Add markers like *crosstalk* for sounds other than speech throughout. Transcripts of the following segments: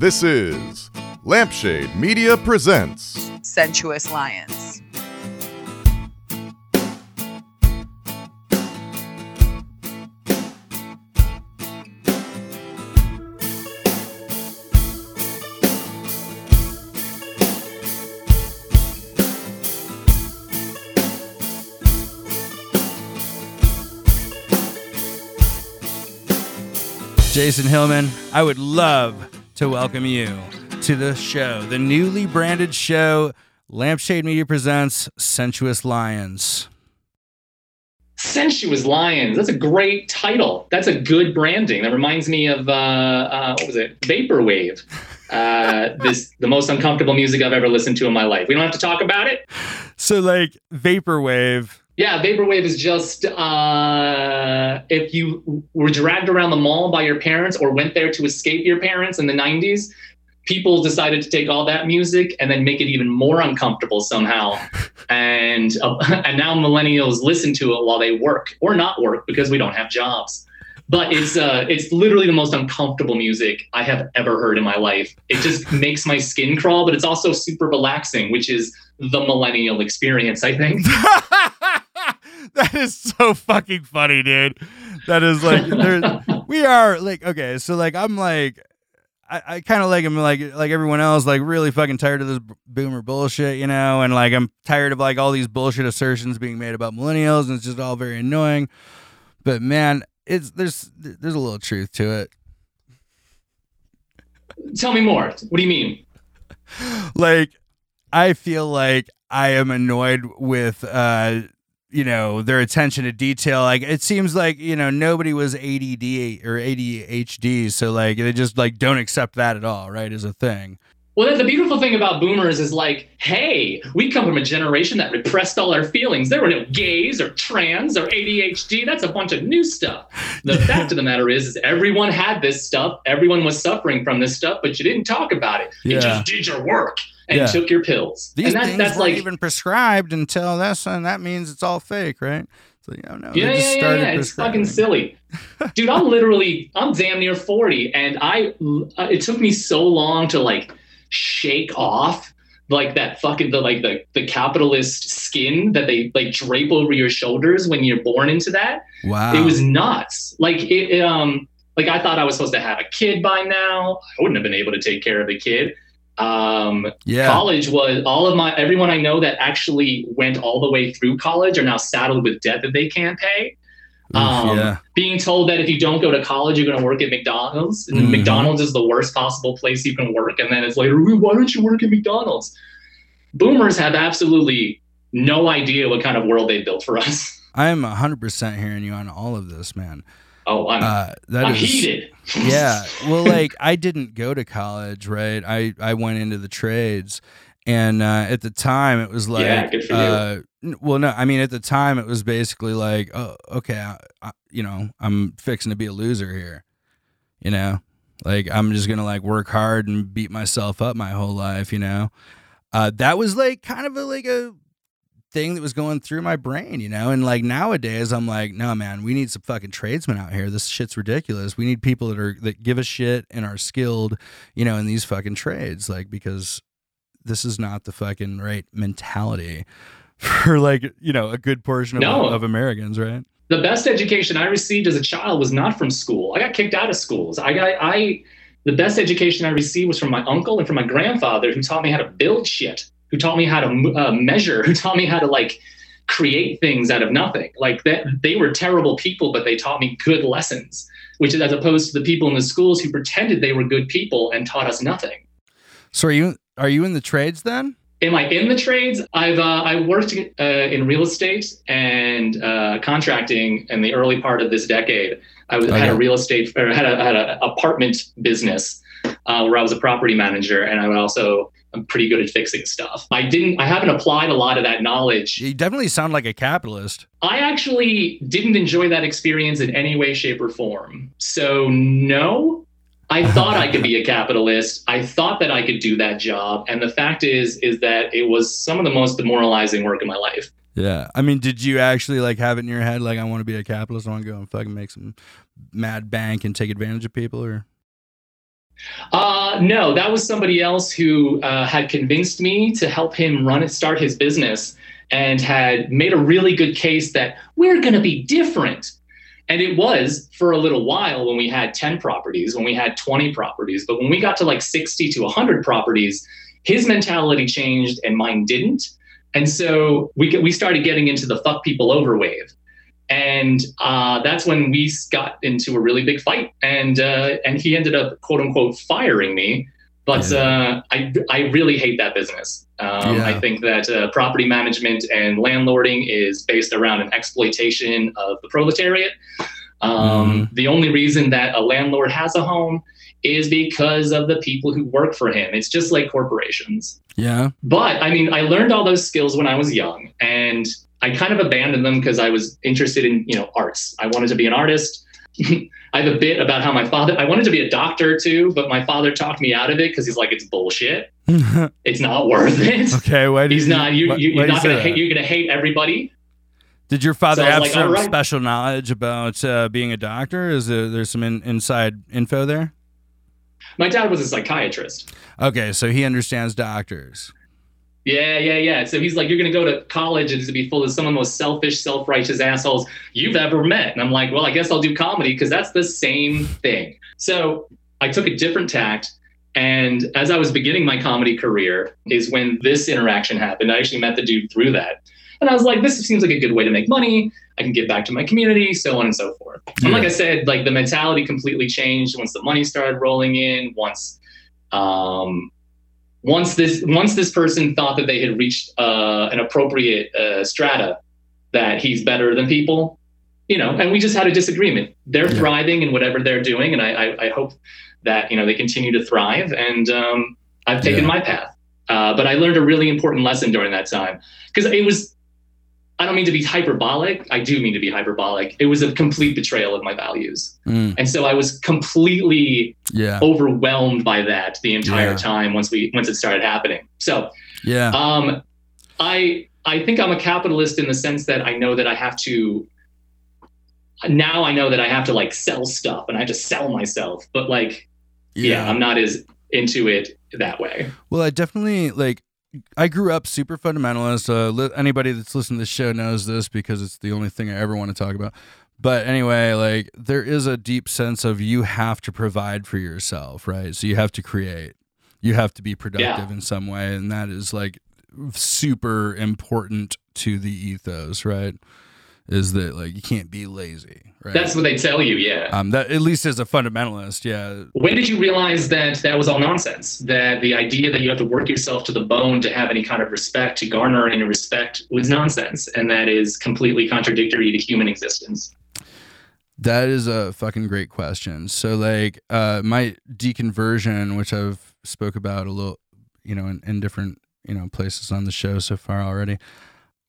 This is Lampshade Media Presents. sensuous lions. Jason Hillman, I would love to welcome you to the show, the newly branded show, Lampshade Media presents Sensuous Lions. Sensuous Lions. That's a great title. That's a good branding. That reminds me of uh, uh, what was it? Vaporwave. Uh, *laughs* this the most uncomfortable music I've ever listened to in my life. We don't have to talk about it. So, like, Vaporwave. Yeah, vaporwave is just uh, if you were dragged around the mall by your parents or went there to escape your parents in the '90s. People decided to take all that music and then make it even more uncomfortable somehow, *laughs* and uh, *laughs* and now millennials listen to it while they work or not work because we don't have jobs. But it's uh, it's literally the most uncomfortable music I have ever heard in my life. It just makes my skin crawl, but it's also super relaxing, which is the millennial experience, I think. *laughs* *laughs* that is so fucking funny, dude. That is like, *laughs* we are like, okay, so like, I'm like, I, I kind of like I'm like like everyone else, like really fucking tired of this boomer bullshit, you know, and like I'm tired of like all these bullshit assertions being made about millennials, and it's just all very annoying. But man, it's there's there's a little truth to it. Tell me more. What do you mean? Like, I feel like I am annoyed with uh you know their attention to detail like it seems like you know nobody was ADD or ADHD so like they just like don't accept that at all right as a thing Well, the beautiful thing about boomers is like, hey, we come from a generation that repressed all our feelings. There were no gays or trans or ADHD. That's a bunch of new stuff. The *laughs* fact of the matter is, is everyone had this stuff. Everyone was suffering from this stuff, but you didn't talk about it. You Yeah. just did your work and Yeah. took your pills. these and that's, things that's weren't like, even prescribed until that's and that means it's all fake right so you know no, yeah, yeah, yeah, yeah. It's fucking silly. *laughs* Dude, I'm literally, I'm damn near 40. And I, uh, it took me so long to like shake off like that fucking, the like the, the capitalist skin that they like drape over your shoulders when you're born into that. wow It was nuts. Like it, it, um, like I thought I was supposed to have a kid by now. I wouldn't have been able to take care of a kid. Um, yeah college was all of my everyone I know that actually went all the way through college are now saddled with debt that they can't pay. Um, yeah Being told that if you don't go to college, you're going to work at McDonald's, and Mhm. McDonald's is the worst possible place you can work. And then it's like, why don't you work at McDonald's? Boomers have absolutely no idea what kind of world they built for us. I'm 100% hearing you on all of this man Oh, I'm, uh that I'm is- heated. *laughs* yeah. Well like i didn't go to college right? I i went into the trades. And uh at the time it was like Yeah, good for you. uh well no i mean at the time it was basically like oh okay I, I, you know i'm fixing to be a loser here you know? Like i'm just gonna like work hard and beat myself up my whole life you know? Uh that was like kind of a like a thing that was going through my brain, you know? And like nowadays I'm like, no man, we need some fucking tradesmen out here. This shit's ridiculous. We need people that are that give a shit and are skilled, you know, in these fucking trades. Like because this is not the fucking right mentality *laughs* for like, you know, a good portion of, No. of Americans, right? the best education I received as a child was not from school. I got kicked out of schools. I got I the best education I received was from my uncle and from my grandfather who taught me how to build shit, who taught me how to uh, measure, who taught me how to like create things out of nothing. Like that they were terrible people but they taught me good lessons, which is as opposed to the people in the schools who pretended they were good people and taught us nothing. So are you are you in the trades then? Am I in the trades? I've uh, I worked uh, in real estate and uh, contracting in the early part of this decade. I was, had a real estate or had a had an apartment business uh, where I was a property manager, and I would also I'm pretty good at fixing stuff. I didn't I haven't applied a lot of that knowledge. You definitely sound like a capitalist. I actually didn't enjoy that experience in any way, shape, or form. So no. I thought I could be a capitalist. I thought that I could do that job. And the fact is, is that it was some of the most demoralizing work in my life. Yeah. I mean, did you actually like have it in your head like I want to be a capitalist, I want to go and fucking make some mad bank and take advantage of people or Uh, no, that was somebody else who uh, had convinced me to help him run and start his business and had made a really good case that we're going to be different. And it was for a little while when we had 10 properties, when we had 20 properties. But when we got to like 60 to 100 properties, his mentality changed and mine didn't. And so we, we started getting into the fuck people over wave and uh, that's when we got into a really big fight and uh, and he ended up quote unquote firing me but yeah. uh, I, I really hate that business um, yeah. i think that uh, property management and landlording is based around an exploitation of the proletariat um, mm. the only reason that a landlord has a home is because of the people who work for him it's just like corporations yeah but i mean i learned all those skills when i was young and I kind of abandoned them because I was interested in, you know, arts. I wanted to be an artist. *laughs* I have a bit about how my father, I wanted to be a doctor too, but my father talked me out of it because he's like, it's bullshit. *laughs* it's not worth it. Okay. Why he's you, not, you, you, are not going to hate, you're going to hate everybody. Did your father so have like, some right. special knowledge about uh, being a doctor? Is there, there's some in, inside info there? My dad was a psychiatrist. Okay. So he understands doctors. Yeah, yeah, yeah. So he's like, you're going to go to college and it's going to be full of some of the most selfish, self righteous assholes you've ever met. And I'm like, well, I guess I'll do comedy because that's the same thing. So I took a different tact. And as I was beginning my comedy career, is when this interaction happened. I actually met the dude through that. And I was like, this seems like a good way to make money. I can give back to my community, so on and so forth. Yeah. And like I said, like the mentality completely changed once the money started rolling in, once um, once this once this person thought that they had reached uh, an appropriate uh, strata that he's better than people you know and we just had a disagreement they're yeah. thriving in whatever they're doing and I, I, I, hope that you know they continue to thrive and um, i've taken yeah. my path uh, but i learned a really important lesson during that time because it was I don't mean to be hyperbolic. I do mean to be hyperbolic. It was a complete betrayal of my values. Mm. And so I was completely yeah. overwhelmed by that the entire yeah. time once we once it started happening. So yeah. Um I I think I'm a capitalist in the sense that I know that I have to now I know that I have to like sell stuff and I have to sell myself. But like yeah, yeah I'm not as into it that way. Well, I definitely like I grew up super fundamentalist. Uh, li- anybody that's listened to this show knows this because it's the only thing I ever want to talk about. But anyway, like there is a deep sense of you have to provide for yourself, right? So you have to create, you have to be productive yeah. in some way, and that is like super important to the ethos, right? Is that like you can't be lazy, Right. That's what they tell you, yeah. Um, that at least as a fundamentalist, yeah. When did you realize that that was all nonsense? That the idea that you have to work yourself to the bone to have any kind of respect, to garner any respect, was nonsense, and that is completely contradictory to human existence. That is a fucking great question. So, like, uh, my deconversion, which I've spoke about a little, you know, in, in different you know places on the show so far already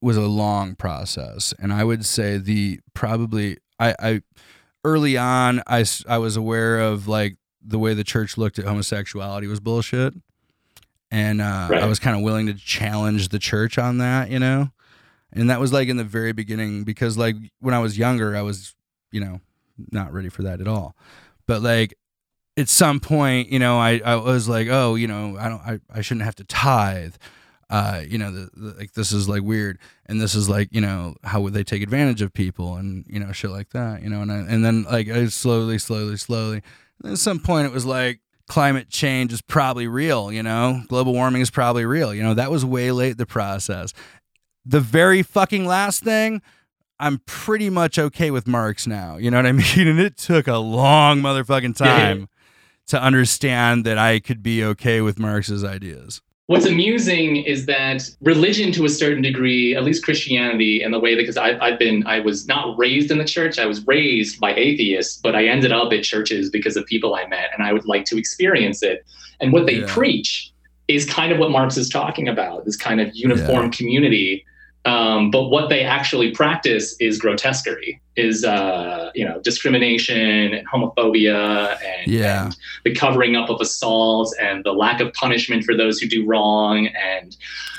was a long process and i would say the probably I, I early on I, I was aware of like the way the church looked at homosexuality was bullshit and uh, right. I was kind of willing to challenge the church on that, you know. And that was like in the very beginning because like when I was younger, I was, you know, not ready for that at all. But like at some point, you know, I, I was like, oh, you know, I don't, I, I shouldn't have to tithe uh, you know, the, the, like this is like weird, and this is like, you know, how would they take advantage of people, and you know, shit like that, you know, and I, and then like I slowly, slowly, slowly, and at some point it was like climate change is probably real, you know, global warming is probably real, you know, that was way late the process. The very fucking last thing, I'm pretty much okay with Marx now, you know what I *laughs* mean? And it took a long motherfucking time. To understand that I could be okay with Marx's ideas. What's amusing is that religion, to a certain degree, at least Christianity, in the way that because I've, I've been, I was not raised in the church. I was raised by atheists, but I ended up at churches because of people I met, and I would like to experience it. And what they yeah. preach is kind of what Marx is talking about: this kind of uniform yeah. community um, but what they actually practice is grotesquerie, is uh, you know discrimination and homophobia and, yeah. and, the covering up of assaults and the lack of punishment for those who do wrong and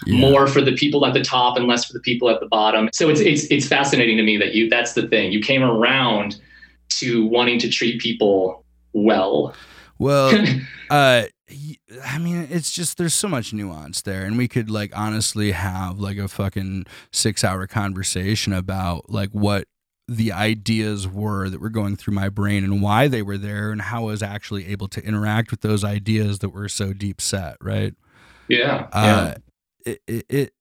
yeah. more for the people at the top and less for the people at the bottom. So it's it's it's fascinating to me that you that's the thing you came around to wanting to treat people well Well, *laughs* uh, I mean, it's just there's so much nuance there, and we could like honestly have like a fucking six hour conversation about like what the ideas were that were going through my brain and why they were there and how I was actually able to interact with those ideas that were so deep set, right? yeah, Uh, it, it, it,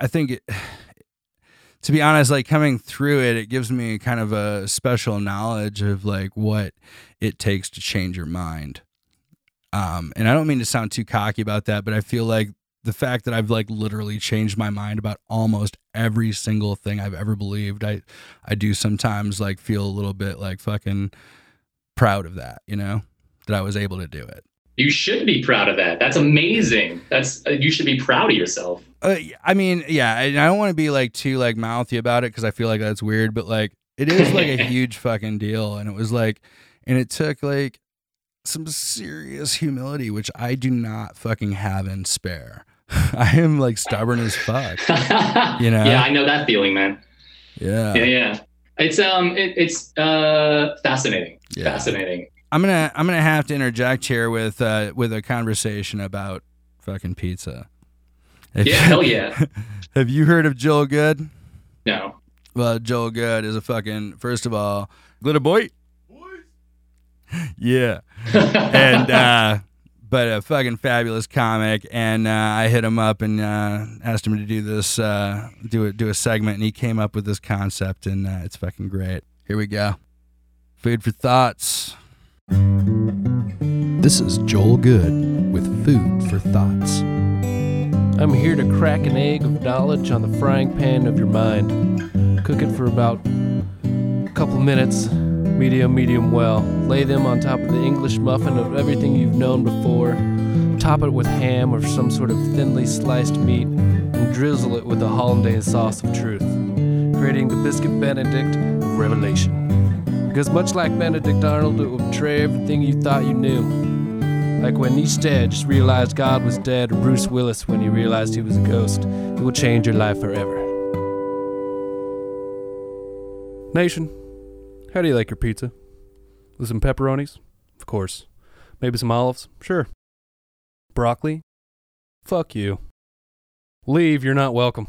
I think it, *sighs* to be honest, like coming through it, it gives me kind of a special knowledge of like what it takes to change your mind. Um, and I don't mean to sound too cocky about that, but I feel like the fact that I've like literally changed my mind about almost every single thing I've ever believed, I, I do sometimes like feel a little bit like fucking proud of that, you know, that I was able to do it. you should be proud of that. That's amazing. That's uh, you should be proud of yourself. Uh, I mean, yeah, and I don't want to be like too like mouthy about it because I feel like that's weird, but like it is like a *laughs* huge fucking deal, and it was like, and it took like some serious humility, which I do not fucking have in spare. *laughs* I am like stubborn as fuck. *laughs* You know? Yeah, I know that feeling, man. Yeah, Yeah, yeah. It's um, it, it's uh, fascinating. Yeah. Fascinating. I'm gonna I'm gonna have to interject here with uh with a conversation about fucking pizza. If- Yeah, *laughs* hell yeah. have you heard of Joel Good? No. Well, Joel Good is a fucking first of all, glitter boy. Boys. yeah, and uh, but a fucking fabulous comic. And uh, I hit him up and uh, asked him to do this, uh, do a do a segment, and he came up with this concept, and uh, it's fucking great. Here we go. Food for thoughts. This is Joel Good with Food for Thoughts. I'm here to crack an egg of knowledge on the frying pan of your mind. Cook it for about a couple minutes, medium, medium well. Lay them on top of the English muffin of everything you've known before. Top it with ham or some sort of thinly sliced meat, and drizzle it with the hollandaise sauce of truth, creating the biscuit Benedict of revelation. Because much like Benedict Arnold, it will betray everything you thought you knew. Like when Nietzsche just realized God was dead, or Bruce Willis when he realized he was a ghost. It will change your life forever. Nation, how do you like your pizza? With some pepperonis? Of course. Maybe some olives? Sure. Broccoli? Fuck you. Leave, you're not welcome.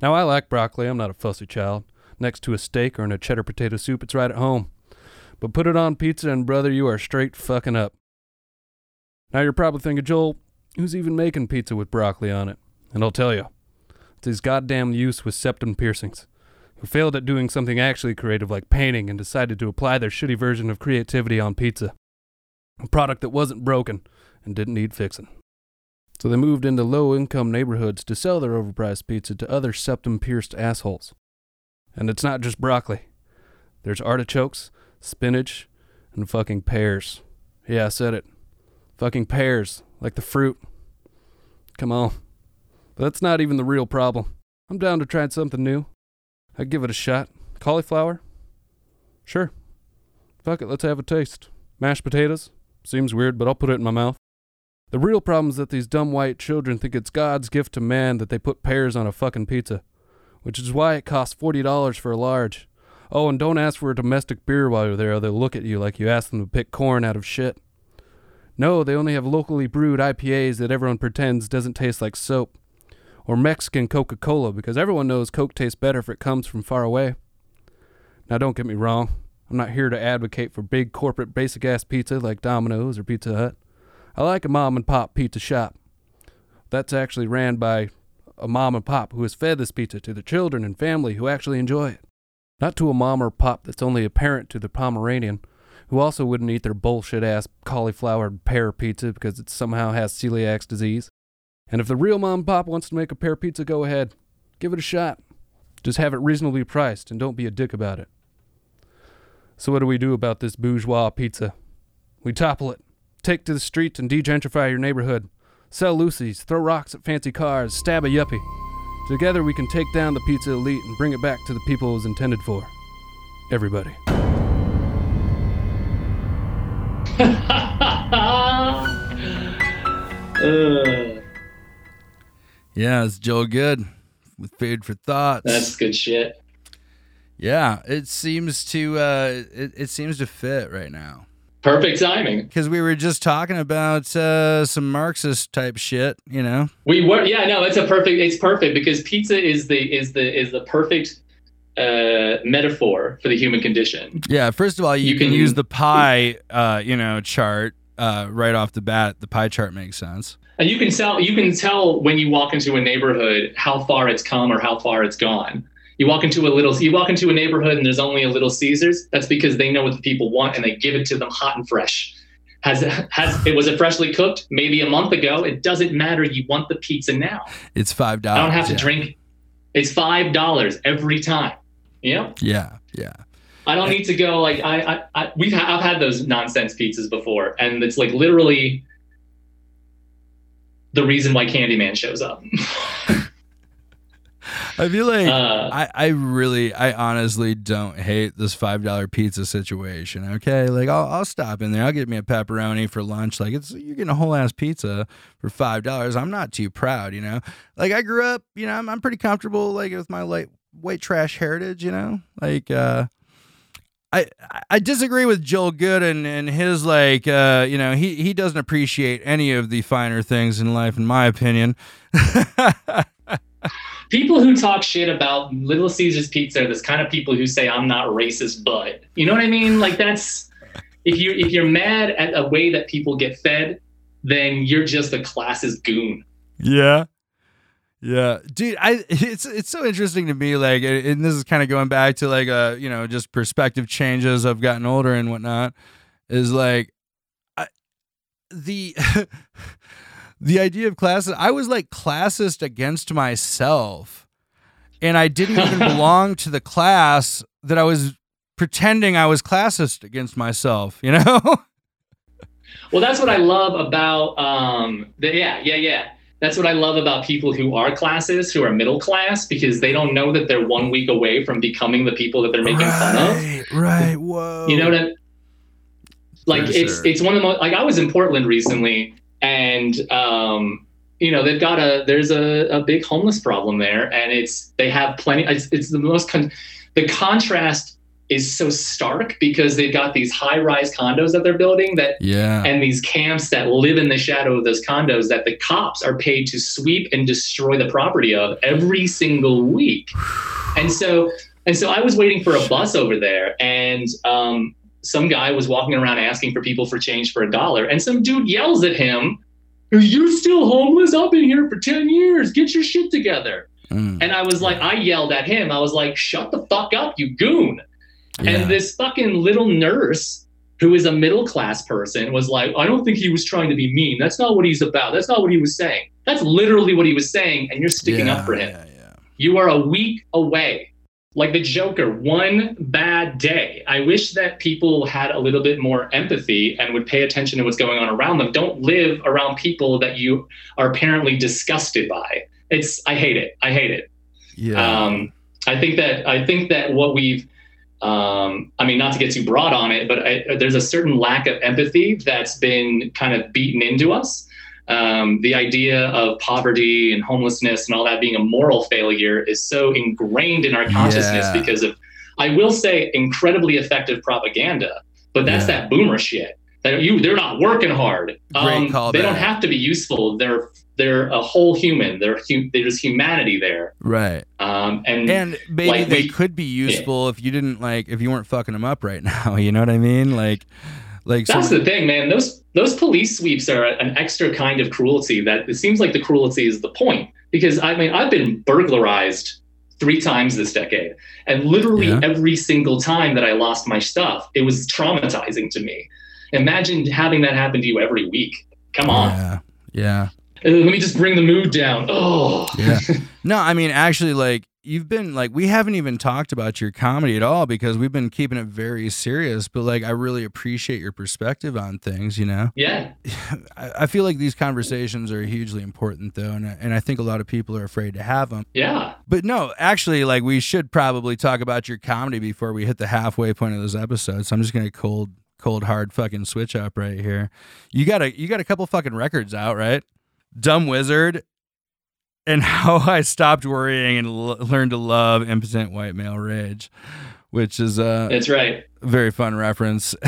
Now, I like broccoli, I'm not a fussy child. Next to a steak or in a cheddar potato soup, it's right at home. But put it on pizza, and brother, you are straight fucking up. Now you're probably thinking, Joel, who's even making pizza with broccoli on it? And I'll tell you, it's his goddamn use with septum piercings, who failed at doing something actually creative like painting and decided to apply their shitty version of creativity on pizza. A product that wasn't broken and didn't need fixing. So they moved into low income neighborhoods to sell their overpriced pizza to other septum pierced assholes. And it's not just broccoli. There's artichokes, spinach, and fucking pears. Yeah, I said it. Fucking pears, like the fruit. Come on. But that's not even the real problem. I'm down to try something new. I'd give it a shot. Cauliflower? Sure. Fuck it, let's have a taste. Mashed potatoes? Seems weird, but I'll put it in my mouth. The real problem is that these dumb white children think it's God's gift to man that they put pears on a fucking pizza, which is why it costs $40 for a large. Oh, and don't ask for a domestic beer while you're there, or they'll look at you like you asked them to pick corn out of shit. No, they only have locally brewed IPAs that everyone pretends doesn't taste like soap. Or Mexican Coca Cola, because everyone knows Coke tastes better if it comes from far away. Now, don't get me wrong. I'm not here to advocate for big corporate basic ass pizza like Domino's or Pizza Hut. I like a mom and pop pizza shop. That's actually ran by a mom and pop who has fed this pizza to the children and family who actually enjoy it. Not to a mom or pop that's only a parent to the Pomeranian, who also wouldn't eat their bullshit ass cauliflower pear pizza because it somehow has celiac disease. And if the real mom and pop wants to make a pear pizza, go ahead. Give it a shot. Just have it reasonably priced and don't be a dick about it. So, what do we do about this bourgeois pizza? We topple it, take to the streets and degentrify your neighborhood, sell Lucy's, throw rocks at fancy cars, stab a yuppie. Together, we can take down the pizza elite and bring it back to the people it was intended for. Everybody. *laughs* Uh, Yeah, it's Joe Good with Food for Thoughts. that's good shit. yeah, it seems to uh, it, it seems to fit right now. Perfect timing. because we were just talking about uh, some Marxist type shit, you know. We were yeah no it's a perfect it's perfect because pizza is the is the is the perfect uh, metaphor for the human condition. Yeah, first of all, you, You can, can- use the pie, uh, you know, chart uh, right off the bat. The pie chart makes sense. And you can tell you can tell when you walk into a neighborhood how far it's come or how far it's gone. You walk into a little you walk into a neighborhood and there's only a little Caesars. That's because they know what the people want and they give it to them hot and fresh. Has has it was it freshly cooked? Maybe a month ago. It doesn't matter. You want the pizza now. It's five dollars. I don't have to yeah. drink. It's five dollars every time. Yeah. Yeah, yeah. I don't need to go like I, I, I we've ha- I've had those nonsense pizzas before, and it's like literally the reason why Candyman shows up. *laughs* I feel like uh, I, I really, I honestly don't hate this five dollar pizza situation. Okay, like I'll, I'll stop in there. I'll get me a pepperoni for lunch. Like it's you're getting a whole ass pizza for five dollars. I'm not too proud, you know. Like I grew up, you know, I'm, I'm pretty comfortable like with my like white trash heritage, you know. Like uh, I I disagree with Joel Good and, and his like uh, you know he he doesn't appreciate any of the finer things in life, in my opinion. *laughs* people who talk shit about Little Caesars Pizza are this kind of people who say I'm not racist, but you know what I mean? Like that's if you if you're mad at a way that people get fed, then you're just a classist goon. Yeah. Yeah, dude, I *laughs* it's it's so interesting to me like and this is kind of going back to like uh, you know, just perspective changes I've gotten older and whatnot is like I, the *laughs* the idea of classes I was like classist against myself and I didn't even *laughs* belong to the class that I was pretending I was classist against myself, you know? Well, that's what I love about um the, yeah, yeah, yeah. That's what I love about people who are classes, who are middle class, because they don't know that they're one week away from becoming the people that they're making fun of. right, right. Whoa. You know that like For it's sure. it's one of the most like I was in Portland recently and um you know they've got a there's a, a big homeless problem there and it's they have plenty it's, it's the most con- the contrast is so stark because they've got these high rise condos that they're building that Yeah. and these camps that live in the shadow of those condos that the cops are paid to sweep and destroy the property of every single week. *sighs* And so and so I was waiting for a bus over there and um, some guy was walking around asking for people for change for a dollar and some dude yells at him, "You're you still homeless? I've been here for 10 years. Get your shit together. Mm, And I was like, I yelled at him. I was like, shut the fuck up, you goon. Yeah. And this fucking little nurse who is a middle class person was like, I don't think he was trying to be mean. That's not what he's about. That's not what he was saying. That's literally what he was saying. And you're sticking yeah, up for him. Yeah, yeah. You are a week away. Like the Joker, one bad day. I wish that people had a little bit more empathy and would pay attention to what's going on around them. Don't live around people that you are apparently disgusted by. It's I hate it. I hate it. Yeah. Um, I think that I think that what we've, um, I mean, not to get too broad on it, but I, there's a certain lack of empathy that's been kind of beaten into us. Um, the idea of poverty and homelessness and all that being a moral failure is so ingrained in our consciousness Yeah. because of, I will say, incredibly effective propaganda. But that's Yeah. that boomer shit. That you, they're not working hard. Um, they don't have to be useful. They're they're a whole human. They're hu- there's humanity there. right. Um, and, And maybe like they we- could be useful if you didn't like if you weren't fucking them up right *laughs* now. You know what I mean? Like, like that's some- the thing, man. Those those police sweeps are an extra kind of cruelty. That it seems like the cruelty is the point. Because I mean, I've been burglarized three times this decade, and literally Yeah. every single time that I lost my stuff, it was traumatizing to me. Imagine having that happen to you every week. Come on, Yeah. Yeah. Uh, let me just bring the mood down. Oh, Yeah. *laughs* no, I mean, actually, like you've been like we haven't even talked about your comedy at all because we've been keeping it very serious. But like, I really appreciate your perspective on things. You know, yeah, *sighs* I, I feel like these conversations are hugely important though, and I, and I think a lot of people are afraid to have them. yeah. But no, actually, like we should probably talk about your comedy before we hit the halfway point of this episode. So I'm just gonna cold, cold, hard fucking switch up right here. You got a you got a couple fucking records out, right? Dumb Wizard, and *laughs* how I stopped worrying and l- learned to love impotent white male rage, which is a That's right. very fun reference. *laughs*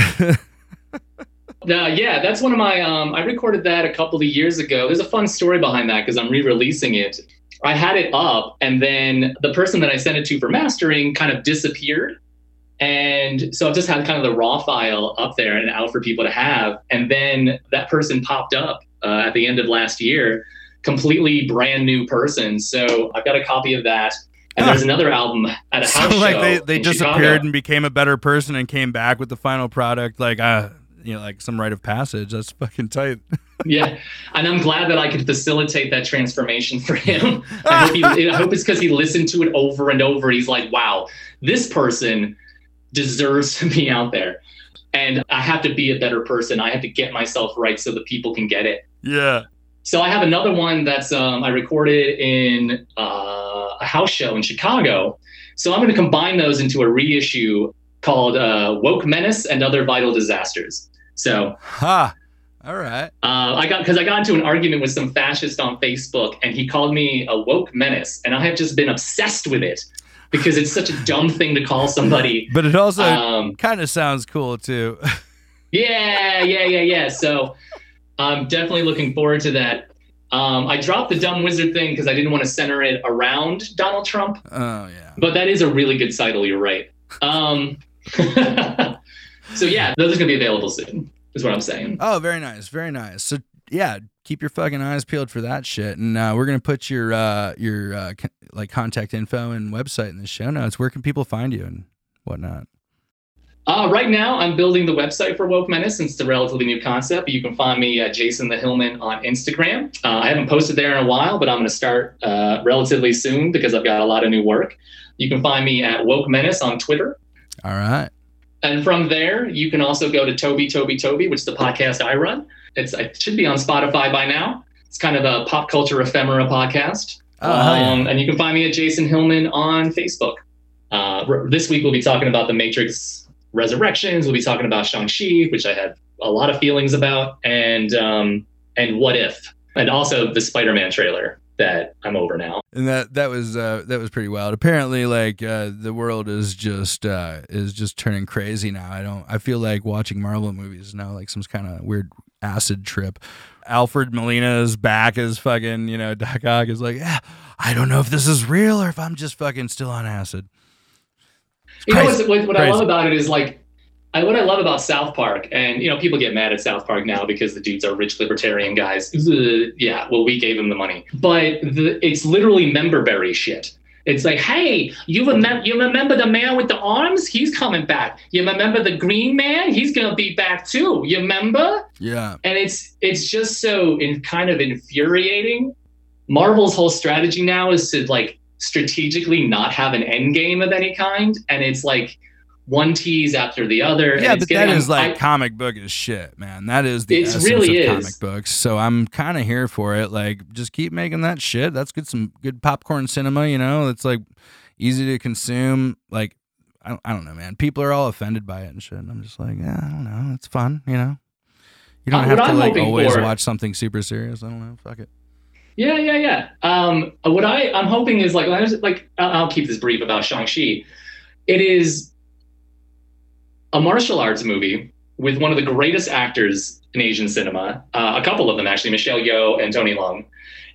Uh, yeah, that's one of my. Um, I recorded that a couple of years ago. There's a fun story behind that because I'm re-releasing it. I had it up, and then the person that I sent it to for mastering kind of disappeared. And so I've just had kind of the raw file up there and out for people to have. And then that person popped up uh, at the end of last year, completely brand new person. So I've got a copy of that. And there's another album at a So house like show they, they disappeared Chicago. and became a better person and came back with the final product like uh you know like some rite of passage. That's fucking tight. *laughs* yeah, and I'm glad that I could facilitate that transformation for him. *laughs* I hope, he, I hope it's because he listened to it over and over. He's like, wow, this person deserves to be out there. And I have to be a better person. I have to get myself right so that people can get it. Yeah. So I have another one that's um, I recorded in uh, a house show in Chicago. So I'm going to combine those into a reissue called uh, "Woke Menace and Other Vital Disasters." So Ha. All right. uh, I got because I got into an argument with some fascist on Facebook, and he called me a woke menace, and I have just been obsessed with it because it's such a dumb thing to call somebody. But it also Um, kind of sounds cool too. *laughs* yeah, yeah, yeah, yeah. So I'm definitely looking forward to that. Um, I dropped the dumb wizard thing because I didn't want to center it around Donald Trump, oh yeah. but that is a really good title. You're right. Um, *laughs* so yeah, those are gonna be available soon. Is what I'm saying. Oh, very nice, very nice. So yeah, keep your fucking eyes peeled for that shit. And uh, we're gonna put your uh, your uh, like contact info and website in the show notes. Where can people find you and whatnot? Uh, right now, I'm building the website for Woke Menace since it's a relatively new concept. You can find me at Jason the Hillman on Instagram. Uh, I haven't posted there in a while, but I'm going to start uh, relatively soon because I've got a lot of new work. You can find me at Woke Menace on Twitter. All right. And from there, you can also go to Toby Toby Toby, which is the podcast I run. It's it should be on Spotify by now. It's kind of a pop culture ephemera podcast. Oh, hell yeah. um, and you can find me at Jason Hillman on Facebook. Uh, this week we'll be talking about the Matrix Resurrections. We'll be talking about Shang Chi, which I have a lot of feelings about, and um, and What If, and also the Spider-Man trailer that I'm over now. And that that was uh, that was pretty wild. Apparently, like uh, the world is just uh, is just turning crazy now. I don't. I feel like watching Marvel movies now like some kind of weird acid trip. Alfred Molina is back as fucking you know Doc Ock is like yeah. I don't know if this is real or if I'm just fucking still on acid. You know what's, what, what I love about it is like, I, what I love about South Park, and you know, people get mad at South Park now because the dudes are rich libertarian guys. Ugh, yeah, well, we gave them the money, but the, it's literally memberberry shit. It's like, hey, you remember you remember the man with the arms? He's coming back. You remember the green man? He's gonna be back too. You remember? Yeah. and it's it's just so in kind of infuriating. Marvel's whole strategy now is to like strategically not have an end game of any kind, and it's like one tease after the other. and Yeah, but that getting- is like I- comic book is shit, man. That is the essence really of is. comic books. So I'm kind of here for it. Like, just keep making that shit. That's good. Some good popcorn cinema. You know, it's like easy to consume. Like, I don't, I don't know, man. People are all offended by it and shit. And I'm just like, yeah, I don't know. It's fun. You know, you don't Uh, have to I'm like always for- watch something super serious. I don't know. Fuck it. Yeah, yeah, yeah. Um, what I I'm hoping is like like I'll I'll keep this brief about Shang Chi. It is a martial arts movie with one of the greatest actors in Asian cinema. Uh, a couple of them actually, Michelle Yeoh and Tony Leung,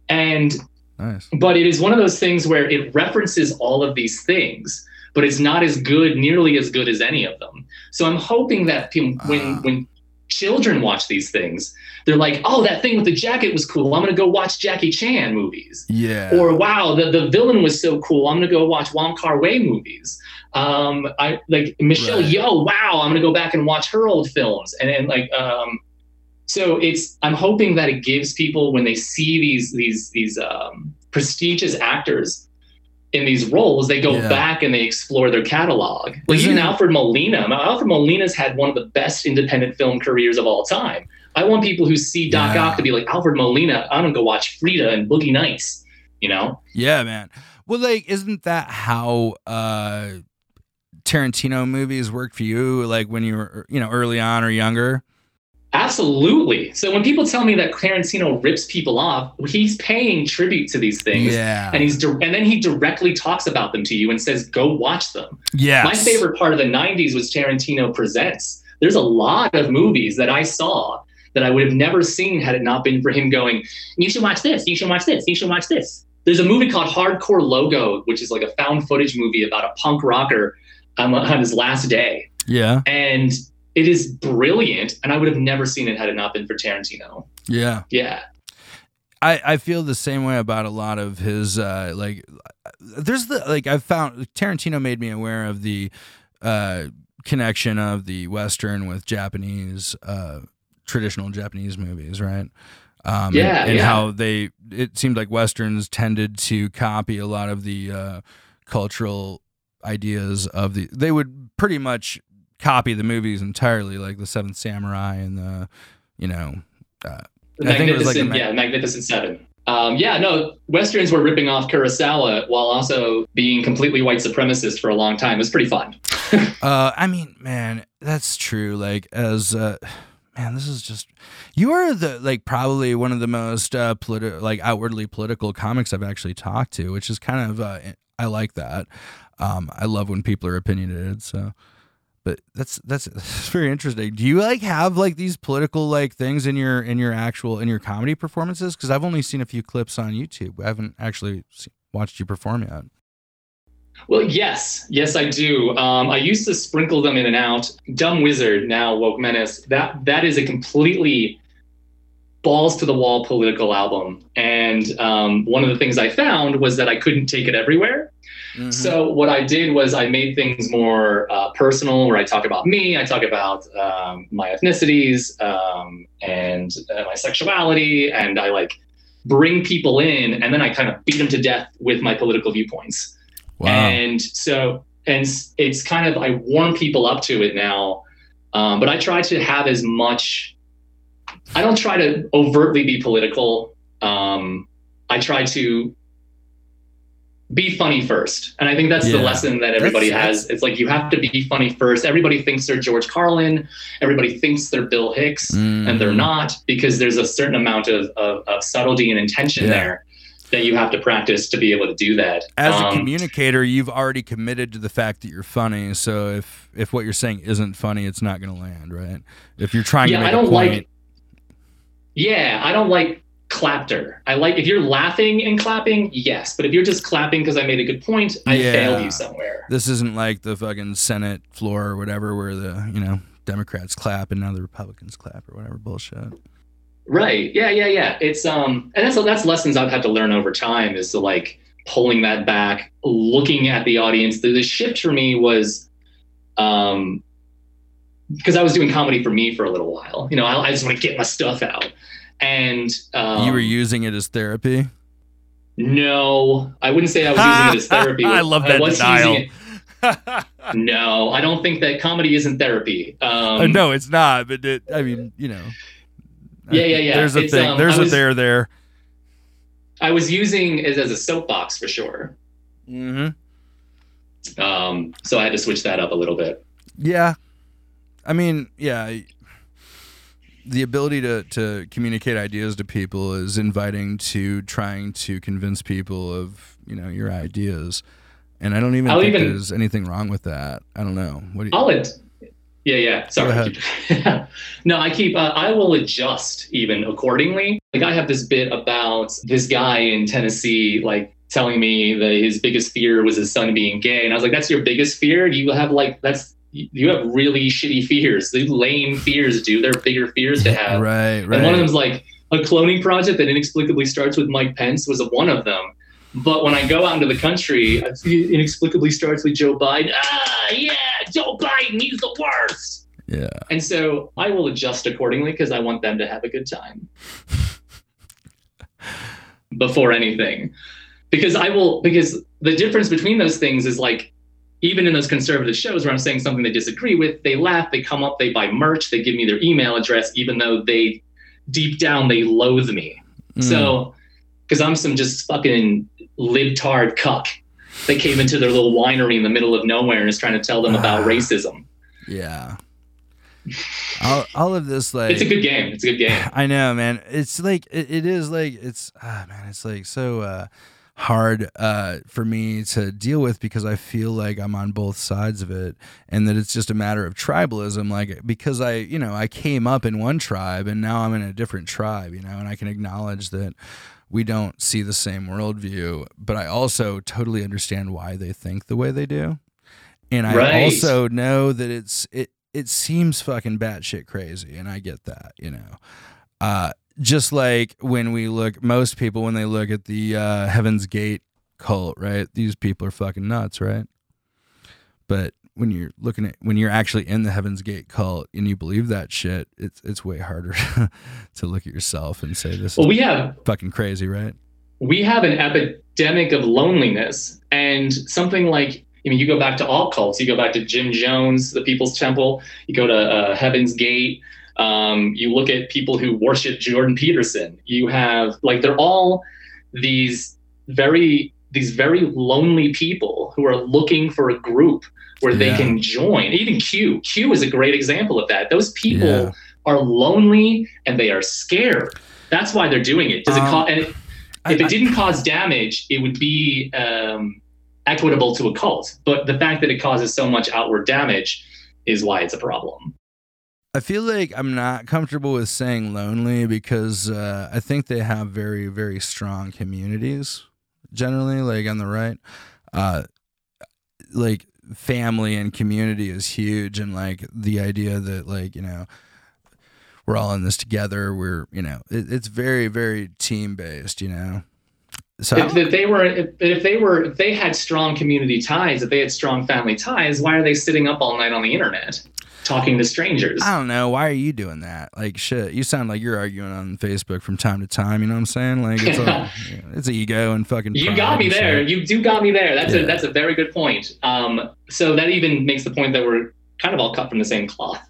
and Nice. but it is one of those things where it references all of these things but it's not as good nearly as good as any of them so i'm hoping that when Ah. when children watch these things they're like oh that thing with the jacket was cool i'm going to go watch jackie chan movies Yeah. or wow the, the villain was so cool i'm going to go watch wong kar wai movies um i like michelle Right. Yeoh. wow i'm going to go back and watch her old films and then like um so it's i'm hoping that it gives people when they see these these these um, prestigious actors in these roles they go Yeah. back and they explore their catalog like Isn't- even alfred molina alfred molina's had one of the best independent film careers of all time i want people who see doc Yeah. ock to be like alfred molina i'm gonna go watch frida and boogie nights you know Yeah, man. Well, like, isn't that how uh Tarantino movies worked for you? Like when you were, you know, early on or younger? Absolutely so when people tell me that tarantino rips people off he's paying tribute to these things Yeah. and he's di- and then he directly talks about them to you and says go watch them yes. my favorite part of the 90s was tarantino presents there's a lot of movies that I saw that I would have never seen had it not been for him going, you should watch this, you should watch this, you should watch this. There's a movie called Hardcore Logo, which is like a found footage movie about a punk rocker um, on his last day. Yeah. And it is brilliant. And I would have never seen it had it not been for Tarantino. Yeah. Yeah. I, I feel the same way about a lot of his uh, like there's the like I've found Tarantino made me aware of the uh, connection of the western with Japanese uh, traditional Japanese movies, right? Um, Yeah, and, and yeah. how they it seemed like westerns tended to copy a lot of the uh, cultural ideas of the they would pretty much copy the movies entirely like the Seventh Samurai and the you know uh, The I think it was like Magnificent, the yeah, Magnificent Seven. Um, yeah, no, Westerns were ripping off Kurosawa while also being completely white supremacist for a long time. It was pretty fun. *laughs* Uh, I mean, man, that's true. Like, as uh, man, this is just you are the like probably one of the most uh, politi- like outwardly political comics I've actually talked to, which is kind of uh, I like that. Um, I love when people are opinionated. So, but that's that's, *laughs* that's very interesting. Do you like have like these political like things in your in your actual in your comedy performances? Because I've only seen a few clips on YouTube. I haven't actually watched you perform yet. Well, yes, yes, I do. Um, I used to sprinkle them in and out. Dumb Wizard, now Woke Menace. That that is a completely balls to the wall political album. And um, one of the things I found was that I couldn't take it everywhere. Mm-hmm. So what I did was I made things more uh, personal, where I talk about me, I talk about um, my ethnicities um, and uh, my sexuality, and I like bring people in, and then I kind of beat them to death with my political viewpoints. wow. And so, and it's kind of I warm people up to it now, um, but I try to have as much. I don't try to overtly be political. Um, I try to be funny first, and I think that's the lesson that everybody That's- has. It's like you have to be funny first. Everybody thinks they're George Carlin. Everybody thinks they're Bill Hicks and they're not because there's a certain amount of, of, of subtlety and intention Yeah. there that you have to practice to be able to do that. as a Um, communicator you've already committed to the fact that you're funny so if if what you're saying isn't funny it's not going to land right if you're trying yeah, to make I don't a point like. Yeah, I don't like clapter. I like if you're laughing and clapping, yes, but if you're just clapping because I made a good point, I Yeah. failed you somewhere. this isn't like the fucking senate floor or whatever where the you know democrats clap and now the republicans clap or whatever bullshit Right? Yeah, yeah, yeah. It's um, and that's that's lessons I've had to learn over time is to like pulling that back, looking at the audience. The, the shift for me was, um, because I was doing comedy for me for a little while. You know, I, I just want to get my stuff out, and um, you were using it as therapy No, I wouldn't say I was using it as *laughs* therapy. I love that was denial. No, I don't think that comedy isn't therapy. Um, Uh, no it's not but it, i mean you know Yeah, yeah, yeah. there's a It's, thing um, there's I a was- there there I was using it as a soapbox for sure. mm-hmm. Um, so I had to switch that up a little bit. Yeah. I mean, yeah. The ability to, to communicate ideas to people is inviting to trying to convince people of, you know, your ideas. And I don't even I'll think even- there's anything wrong with that. I don't know. What do you I'll ad- yeah, yeah. Sorry. *laughs* no, I keep. Uh, I will adjust even accordingly. Like I have this bit about this guy in Tennessee, like telling me that his biggest fear was his son being gay, and I was like, "That's your biggest fear? You have like that's you have really shitty fears, They're lame fears, dude. They're bigger fears to have." Right, right. And one of them's like a cloning project that inexplicably starts with Mike Pence was one of them. But when I go out into the country, it inexplicably starts with Joe Biden. Ah, yeah, Joe Biden, he's the worst. yeah. And so I will adjust accordingly because I want them to have a good time *laughs* before anything. Because I will, because the difference between those things is like, even in those conservative shows where I'm saying something they disagree with, they laugh, they come up, they buy merch, they give me their email address, even though they deep down they loathe me. Mm. So, because I'm some just fucking libtard cuck that came into their little winery in the middle of nowhere and is trying to tell them about Ah. racism. yeah. all, all of this like It's a good game. It's a good game. I know, man. It's like it, it is like it's ah man, it's like so uh hard uh, for me to deal with because I feel like I'm on both sides of it, and that it's just a matter of tribalism. Like because I, you know, I came up in one tribe and now I'm in a different tribe, you know, and I can acknowledge that we don't see the same worldview, but I also totally understand why they think the way they do, and I Right. also know that it's it it seems fucking batshit crazy, and I get that, you know. Uh, just like when we look, most people when they look at the uh, Heaven's Gate cult, right? These people are fucking nuts, right? But when you're looking at when you're actually in the Heaven's Gate cult and you believe that shit, it's it's way harder *laughs* to look at yourself and say this is Well, we have fucking crazy, right? we have an epidemic of loneliness and something like I mean, you go back to all cults. You go back to Jim Jones, the People's Temple. You go to uh, Heaven's Gate. Um, you look at people who worship Jordan Peterson. You have like they're all these very these very lonely people who are looking for a group where Yeah. they can join. Even Q. Q is a great example of that. Those people Yeah. are lonely and they are scared. That's why they're doing it. Does it Um, cause? And it, if I- it didn't cause damage, it would be um, equitable to a cult. But the fact that it causes so much outward damage is why it's a problem. I feel like I'm not comfortable with saying lonely because uh, I think they have very, very strong communities generally, like on the right. Uh, like family and community is huge, and like the idea that, like, you know, we're all in this together. We're, you know, it, it's very, very team based, you know. So If, if they were, if, if they were, if they had strong community ties, if they had strong family ties, why are they sitting up all night on the internet talking to strangers? I don't know. Why are you doing that? Like shit. You sound like you're arguing on Facebook from time to time. You know what I'm saying? Like it's a, *laughs* it's ego and fucking. You got me there. shit. You do got me there. That's Yeah. a that's a very good point. Um, so that even makes the point that we're kind of all cut from the same cloth.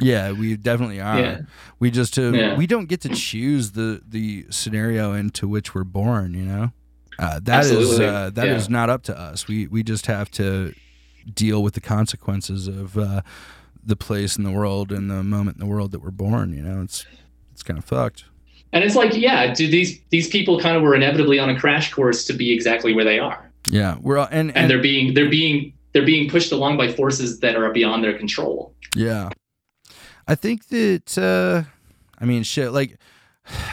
Yeah, we definitely are. Yeah. We just uh, Yeah. we don't get to choose the the scenario into which we're born. You know, uh, that is Absolutely. uh, that is not up to us. We we just have to deal with the consequences of uh, the place in the world and the moment in the world that we're born. You know, it's it's kind of fucked. And it's like, yeah, do these these people kind of were inevitably on a crash course to be exactly where they are, Yeah, we're all and, and and they're being they're being they're being pushed along by forces that are beyond their control. Yeah. I think that uh I mean shit like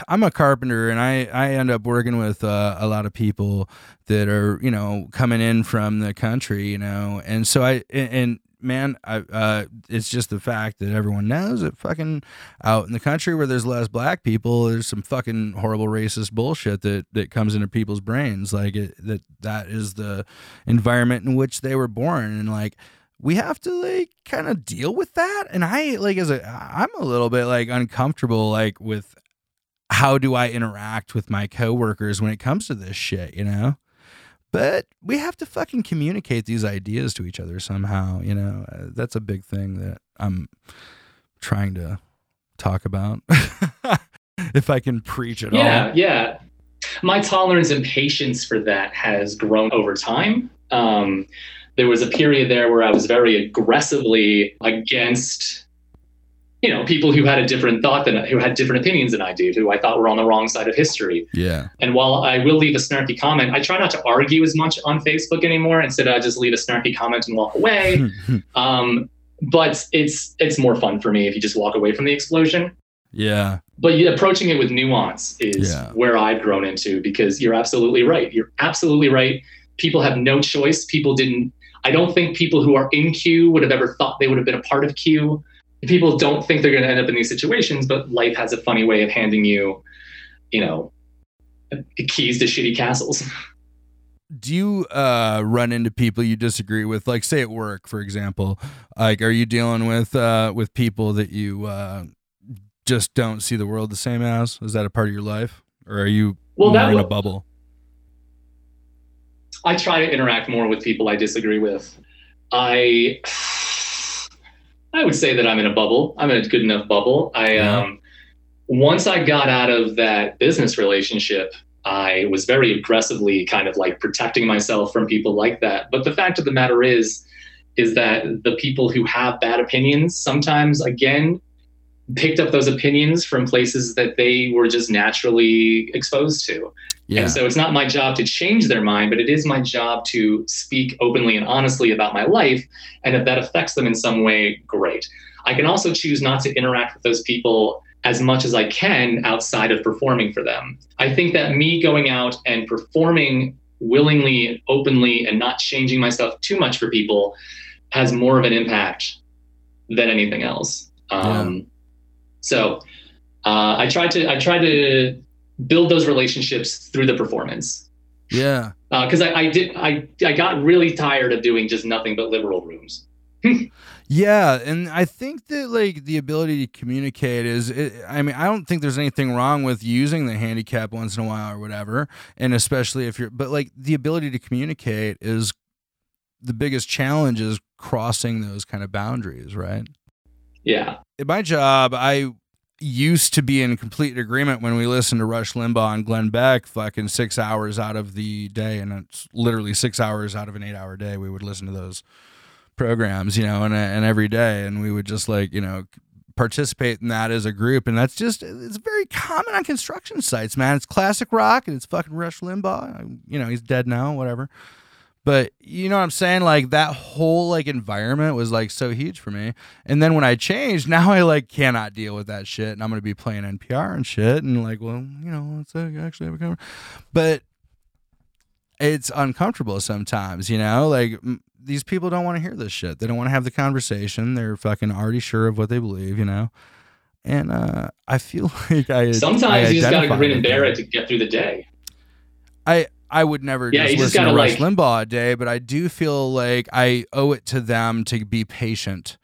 I'm a carpenter and I I end up working with uh, a lot of people that are, you know, coming in from the country, you know. And so I and, and man, I uh it's just the fact that everyone knows that fucking out in the country where there's less black people, there's some fucking horrible racist bullshit that that comes into people's brains. Like it, that that is the environment in which they were born. And like we have to like kind of deal with that. And i like as a i'm a little bit like uncomfortable like with how do i interact with my coworkers when it comes to this shit you know but we have to fucking communicate these ideas to each other somehow you know Uh, that's a big thing that i'm trying to talk about *laughs* if i can preach at Yeah, all Yeah, yeah. My tolerance and patience for that has grown over time. Um, there was a period there where I was very aggressively against, you know, people who had a different thought than who had different opinions than I do, who I thought were on the wrong side of history. yeah And while I will leave a snarky comment, I try not to argue as much on Facebook anymore. Instead, I just leave a snarky comment and walk away. *laughs* Um, but it's it's more fun for me if you just walk away from the explosion yeah but approaching it with nuance is Yeah. where I've grown into because you're absolutely right. You're absolutely right. People have no choice. People didn't. I don't think people who are in Q would have ever thought they would have been a part of Q. People don't think they're going to end up in these situations, but life has a funny way of handing you, you know, keys to shitty castles. do you uh run into people you disagree with like say at work for example like are you dealing with uh with people that you uh just don't see the world the same as is that a part of your life or are you Well, more in a bubble I try to interact more with people I disagree with. I I would say that I'm in a bubble. I'm in a good enough bubble. I um once I got out of that business relationship, I was very aggressively kind of like protecting myself from people like that. But the fact of the matter is is that the people who have bad opinions sometimes again picked up those opinions from places that they were just naturally exposed to. Yeah. And so it's not my job to change their mind, but it is my job to speak openly and honestly about my life. And if that affects them in some way, great. I can also choose not to interact with those people as much as I can outside of performing for them. I think that me going out and performing willingly and openly and not changing myself too much for people has more of an impact than anything else. Um, So uh, I tried to I try to build those relationships through the performance yeah. because I, I did I I got really tired of doing just nothing but liberal rooms. *laughs* Yeah, and I think that like the ability to communicate is it, I mean, I don't think there's anything wrong with using the handicap once in a while or whatever, and especially if you're but like the ability to communicate is the biggest challenge is crossing those kind of boundaries, right? Yeah. In my job, I used to be in complete agreement when we listened to Rush Limbaugh and Glenn Beck fucking 6 hours out of the day and it's literally 6 hours out of an 8-hour day we would listen to those programs, you know, and and every day, and we would just like you know participate in that as a group, and that's just it's very common on construction sites, man. It's classic rock, and it's fucking Rush Limbaugh. You know, he's dead now, whatever. But you know what I'm saying? Like that whole like environment was like so huge for me. And then when I changed, *laughs* now I like cannot deal with that shit, and I'm gonna be playing NPR and shit, and like, well, you know, let's actually have a cover. But it's uncomfortable sometimes, you know. Like m- these people don't want to hear this shit. They don't want to have the conversation. They're fucking already sure of what they believe, you know. And uh, I feel *laughs* like I Sometimes I you just gotta grin and bear it to get through the day. I I would never Yeah, just listen to Rush like- Limbaugh a day, but I do feel like I owe it to them to be patient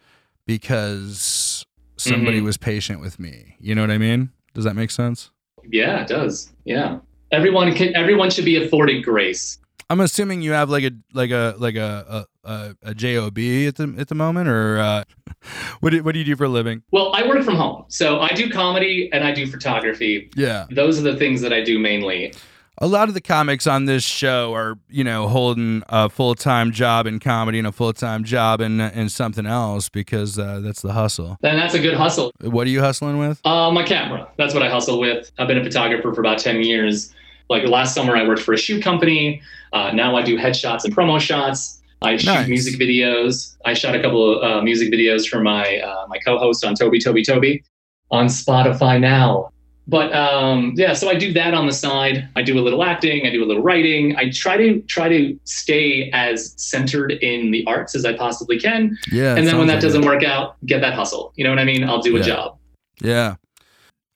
because somebody Mhm. was patient with me. You know what I mean? Does that make sense? Yeah, it does. Yeah. Everyone can everyone should be afforded grace. I'm assuming you have like a like a like a a, a, a job at the at the moment, or uh, *laughs* what do what do you do for a living? Well, I work from home. So I do comedy and I do photography. Yeah, Those are the things that I do mainly. A lot of the comics on this show are you know holding a full time job in comedy and a full time job in in something else because uh, that's the hustle. And that's a good hustle. What are you hustling with? Uh, my camera. That's what I hustle with. I've been a photographer for about 10 years. Like last summer, I worked for a shoe company. Uh, now I do headshots and promo shots. I shoot Nice. music videos. I shot a couple of uh, music videos for my uh, my co-host on Toby Toby Toby on Spotify now. But um, yeah, so I do that on the side. I do a little acting. I do a little writing. I try to try to stay as centered in the arts as I possibly can. Yeah, and then when that like doesn't it. work out, get that hustle. You know what I mean? I'll do a Yeah. job. Yeah.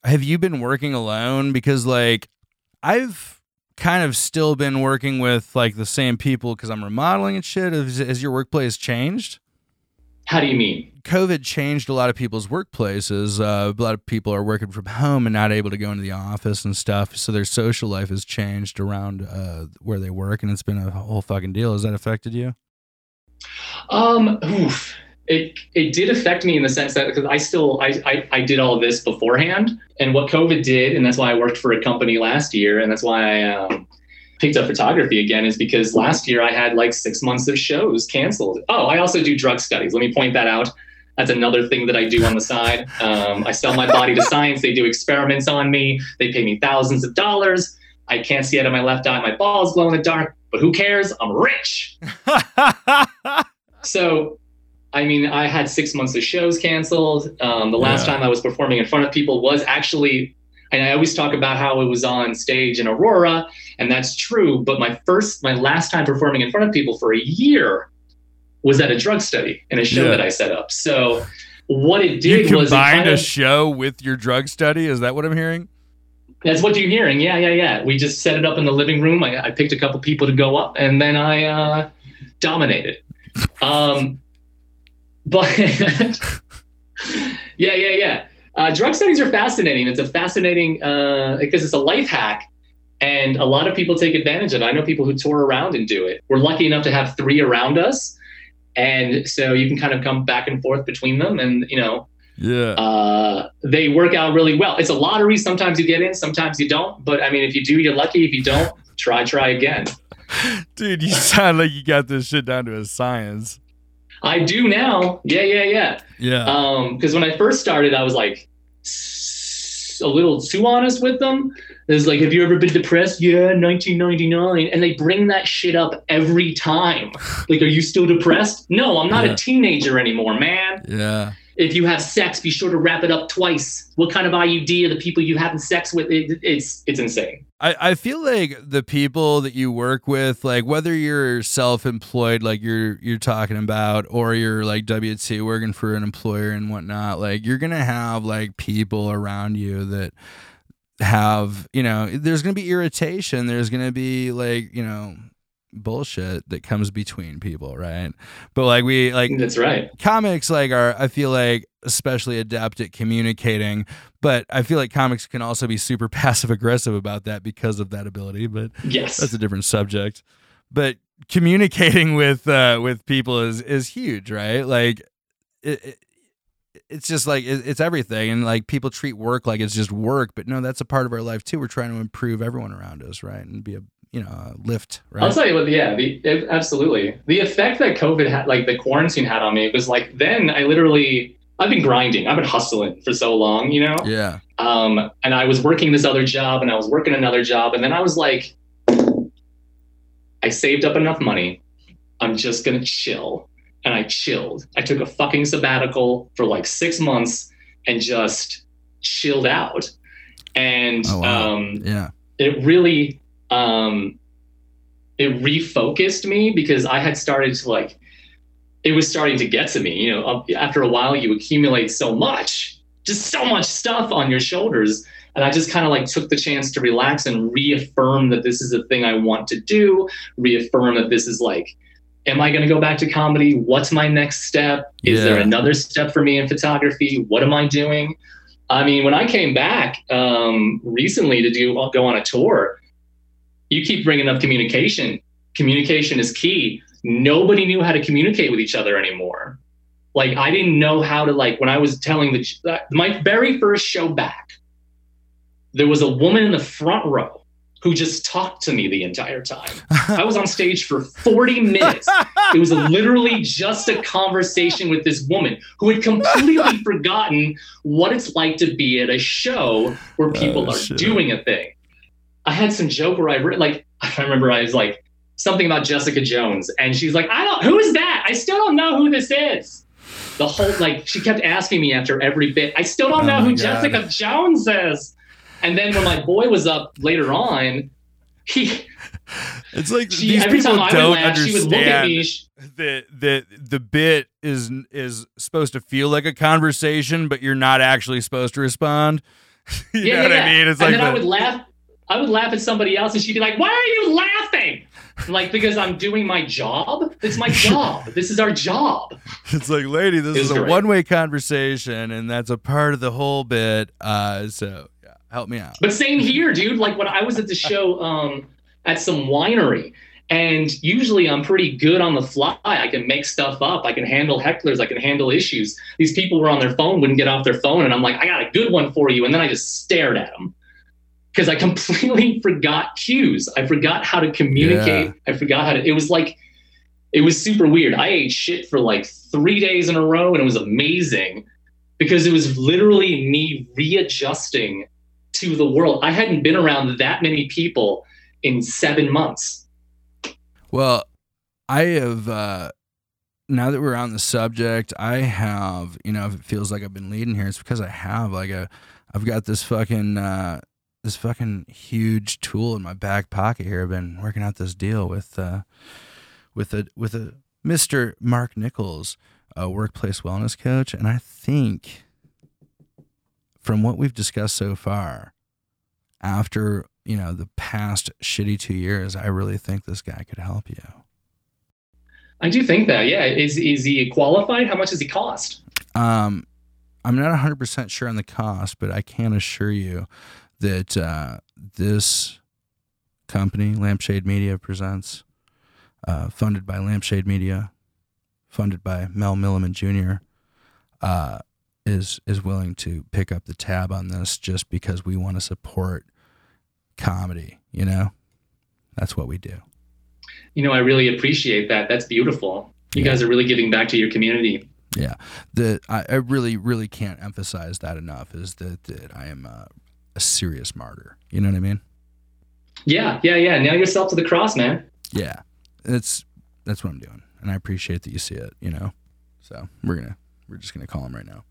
Have you been working alone? Because like I've kind of still been working with like the same people because I'm remodeling and shit. Has, has your workplace changed? How do you mean? COVID changed a lot of people's workplaces. Uh, a lot of people are working from home and not able to go into the office and stuff. So their social life has changed around uh, where they work, and it's been a whole fucking deal. Has that affected you? Um, oof. It it did affect me in the sense that because I still I, I I did all this beforehand, and what COVID did, and that's why I worked for a company last year, and that's why I um, picked up photography again, is because last year I had like six months of shows canceled. Oh, I also do drug studies. Let me point that out. That's another thing that I do on the side. Um, I sell my body to science. They do experiments on me. They pay me thousands of dollars. I can't see out of my left eye. My balls glow in the dark. But who cares? I'm rich. *laughs* So, I mean, I had six months of shows canceled. Um, the last Yeah. time I was performing in front of people was actually, and I always talk about how it was on stage in Aurora, and that's true. But my first, my last time performing in front of people for a year was at a drug study in a show Yeah. that I set up. So, what it you did was it combined a of, show with your drug study. Is that what I'm hearing? that's what you're hearing. Yeah, yeah, yeah. We just set it up in the living room. I, I picked a couple people to go up, and then I uh, dominated. Um, but *laughs* yeah, yeah, yeah. Uh, drug studies are fascinating. It's a fascinating uh, because it's a life hack, and a lot of people take advantage of it. I know people who tour around and do it. We're lucky enough to have three around us, and so you can kind of come back and forth between them, and you know Yeah. uh, they work out really well. It's a lottery. Sometimes you get in, sometimes you don't. But I mean, if you do, you're lucky. If you don't, try, try again. *laughs* Dude, you sound like you got this shit down to a science. I do now. Yeah, yeah, yeah. Yeah. Um, because when I first started, I was like, a little too honest with them. It's like, have you ever been depressed? Yeah, 1999. And they bring that shit up every time. *sighs* Like, are you still depressed? No, I'm not Yeah. a teenager anymore, man. Yeah. If you have sex, be sure to wrap it up twice. What kind of IUD are the people you having sex with? It, it's it's insane. I, I feel like the people that you work with, like whether you're self employed, like you're you're talking about, or you're like WT working for an employer and whatnot, like you're gonna have like people around you that have, you know, there's gonna be irritation, there's gonna be like, you know, bullshit that comes between people, right? But like we like That's right. comics like are I feel like especially adept at communicating, but I feel like comics can also be super *laughs* passive aggressive about that because of that ability, but Yes. that's a different subject. But communicating with uh with people is is huge, right? Like it, it it's just like it's everything and like people treat work like it's just work, but no, that's a part of our life too. We're trying to improve everyone around us, right? And be a you know, lift, right? I'll tell you what, yeah, the, it- absolutely. The effect that COVID had, like the quarantine had on me was like, then I literally, I've been grinding, I've been hustling for so long, you know? yeah. Um, and I was working this other job and I was working another job. And then I was like, I saved up enough money. I'm just going to chill. And I chilled. I took a fucking sabbatical for like six months and just chilled out. And Oh, wow. um, Yeah. it really um it refocused me because I had started to like it was starting to get to me you know after a while you accumulate so much just so much stuff on your shoulders. And I just kind of like took the chance to relax and reaffirm that this is a thing I want to do reaffirm that this is like am I going to go back to comedy? What's my next step? Is there another step for me in photography? What am I doing? I mean, when I came back um, recently to do go on a tour, you keep bringing up communication. Communication is key. Nobody knew how to communicate with each other anymore. Like I didn't know how to like when I was telling the uh, my very first show back. There was a woman in the front row who just talked to me the entire time. *laughs* I was on stage for 40 minutes. It was *laughs* literally just a conversation with this woman who had completely *laughs* forgotten what it's like to be at a show where oh, people Oh, are shit. doing a thing. I had some joke where I re- like *laughs* I remember I was like something about Jessica Jones, and she's like, "I don't who is that? I still don't know who this is." The whole like she kept asking me after every bit. I still don't Oh know who God. Jessica Jones is. And then when my boy was up later on, he It's like she these every people time I don't laugh, she would look at understand me. that that the bit is is supposed to feel like a conversation, but you're not actually supposed to respond. *laughs* you yeah, know yeah, what yeah. I mean? It's and like then I would laugh. I would laugh at somebody else, and she'd be like, "Why are you laughing?" I'm like, because I'm doing my job. It's my *laughs* job. this is our job. it's like, lady, this is was a one way conversation, and that's a part of the whole bit. Uh, so yeah, help me out. But same here, dude. Like when I was at the show *laughs* um, at some winery, and usually I'm pretty good on the fly. I can make stuff up. I can handle hecklers. I can handle issues. These people were on their phone, wouldn't get off their phone, and I'm like, I got a good one for you. And then I just stared at them because I completely *laughs* forgot cues. I forgot how to communicate. I forgot how to. It was like. It was super weird. I ate shit for like three days in a row, and it was amazing because it was literally me readjusting to the world. I hadn't been around that many people in seven months. Well, I have uh now that we're on the subject, I have, you know, if it feels like I've been leading here, it's because I have like a I've got this fucking uh this fucking huge tool in my back pocket here. I've been working out this deal with uh with a with a Mr. Mark Nichols, a workplace wellness coach, and I think from what we've discussed so far, after you know the past shitty two years, I really think this guy could help you. I do think that. Yeah. Is is he qualified? How much does he cost? Um, I'm not 100 percent sure on the cost, but I can assure you that uh, this company, Lampshade Media, presents, uh, funded by Lampshade Media, funded by Mel Milliman Jr. Uh, is is willing to pick up the tab on this just because we want to support comedy. You know, that's what we do. You know, I really appreciate that. That's beautiful. You Yeah. guys are really giving back to your community. Yeah, the I, I really really can't emphasize that enough. Is that that I am a, a serious martyr. You know what I mean? Yeah, yeah, yeah. Nail yourself to the cross, man. Yeah, that's that's what I'm doing, and I appreciate that you see it. You know, so we're gonna we're just gonna call him right now.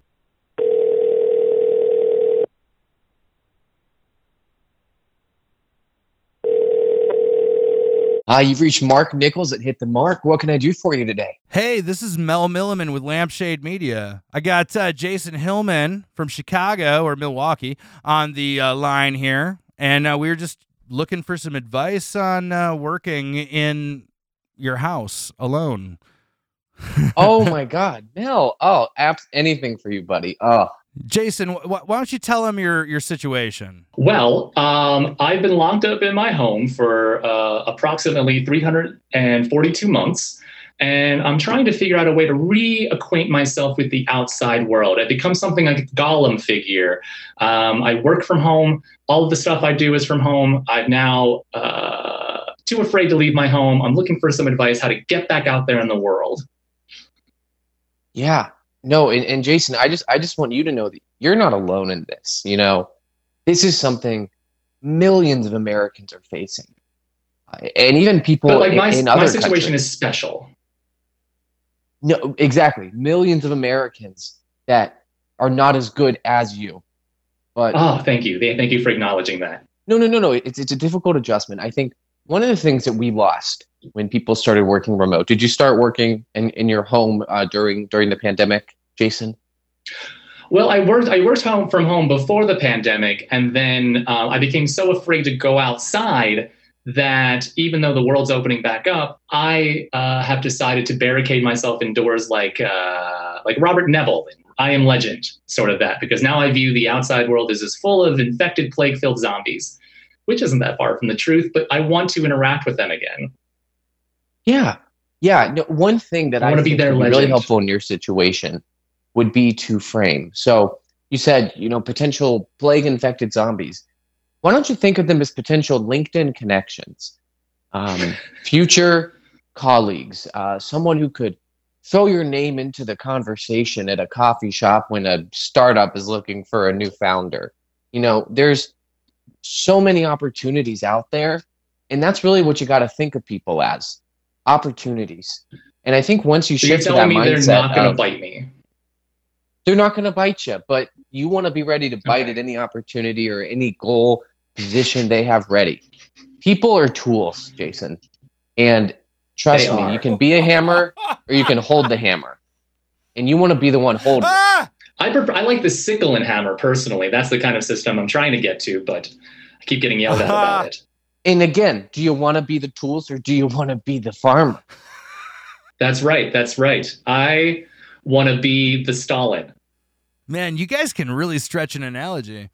Uh, you've reached Mark Nichols at Hit the Mark. What can I do for you today? Hey, this is Mel Milliman with Lampshade Media. I got uh, Jason Hillman from Chicago or Milwaukee on the uh, line here, and uh, we were just looking for some advice on uh, working in your house alone. *laughs* oh my God, Mel! Oh, abs- anything for you, buddy. Oh, Jason, wh- why don't you tell him your your situation? Well, um, I've been locked up in my home for uh, approximately 342 months, and I'm trying to figure out a way to reacquaint myself with the outside world. I've become something like a Gollum figure. Um, I work from home. All of the stuff I do is from home. I'm now uh, too afraid to leave my home. I'm looking for some advice how to get back out there in the world. yeah. No, and, and Jason, I just I just want you to know that you're not alone in this. You know, this is something millions of Americans are facing, and even people But like in, my, in my other situation countries. is special. No, exactly. Millions of Americans that are not as good as you. But Oh, thank you. Thank you for acknowledging that. no, no, no, no. It's it's a difficult adjustment. I think one of the things that we lost when people started working remote. Did you start working in, in your home uh, during during the pandemic, Jason? Well, I worked. I worked home from home before the pandemic, and then uh, I became so afraid to go outside that even though the world's opening back up, I uh, have decided to barricade myself indoors, like uh, like Robert Neville. I am Legend, sort of that, because now I view the outside world as as full of infected, plague-filled zombies, which isn't that far from the truth. But I want to interact with them again. Yeah, yeah. No, one thing that I I, wanna be think their would be really helpful in your situation would be to frame. So you said, you know, potential plague infected zombies. Why don't you think of them as potential LinkedIn connections, um, *laughs* future colleagues, uh, someone who could throw your name into the conversation at a coffee shop when a startup is looking for a new founder. You know, there's so many opportunities out there, and that's really what you got to think of people as opportunities. And I think once you So shift to that me they're not going to bite me. they're not going to bite you, but you want to be ready to bite Okay. at any opportunity or any goal position they have ready. People are tools, Jason. And trust They me, are. you can be a hammer or you can hold the hammer. And you want to be the one holding it. I prefer, I like the sickle and hammer personally. That's the kind of system I'm trying to get to, but I keep getting yelled at about it. *laughs* And again, do you want to be the tools or do you want to be the farmer? That's right. That's right. I want to be the Stalin. Man, you guys can really stretch an analogy.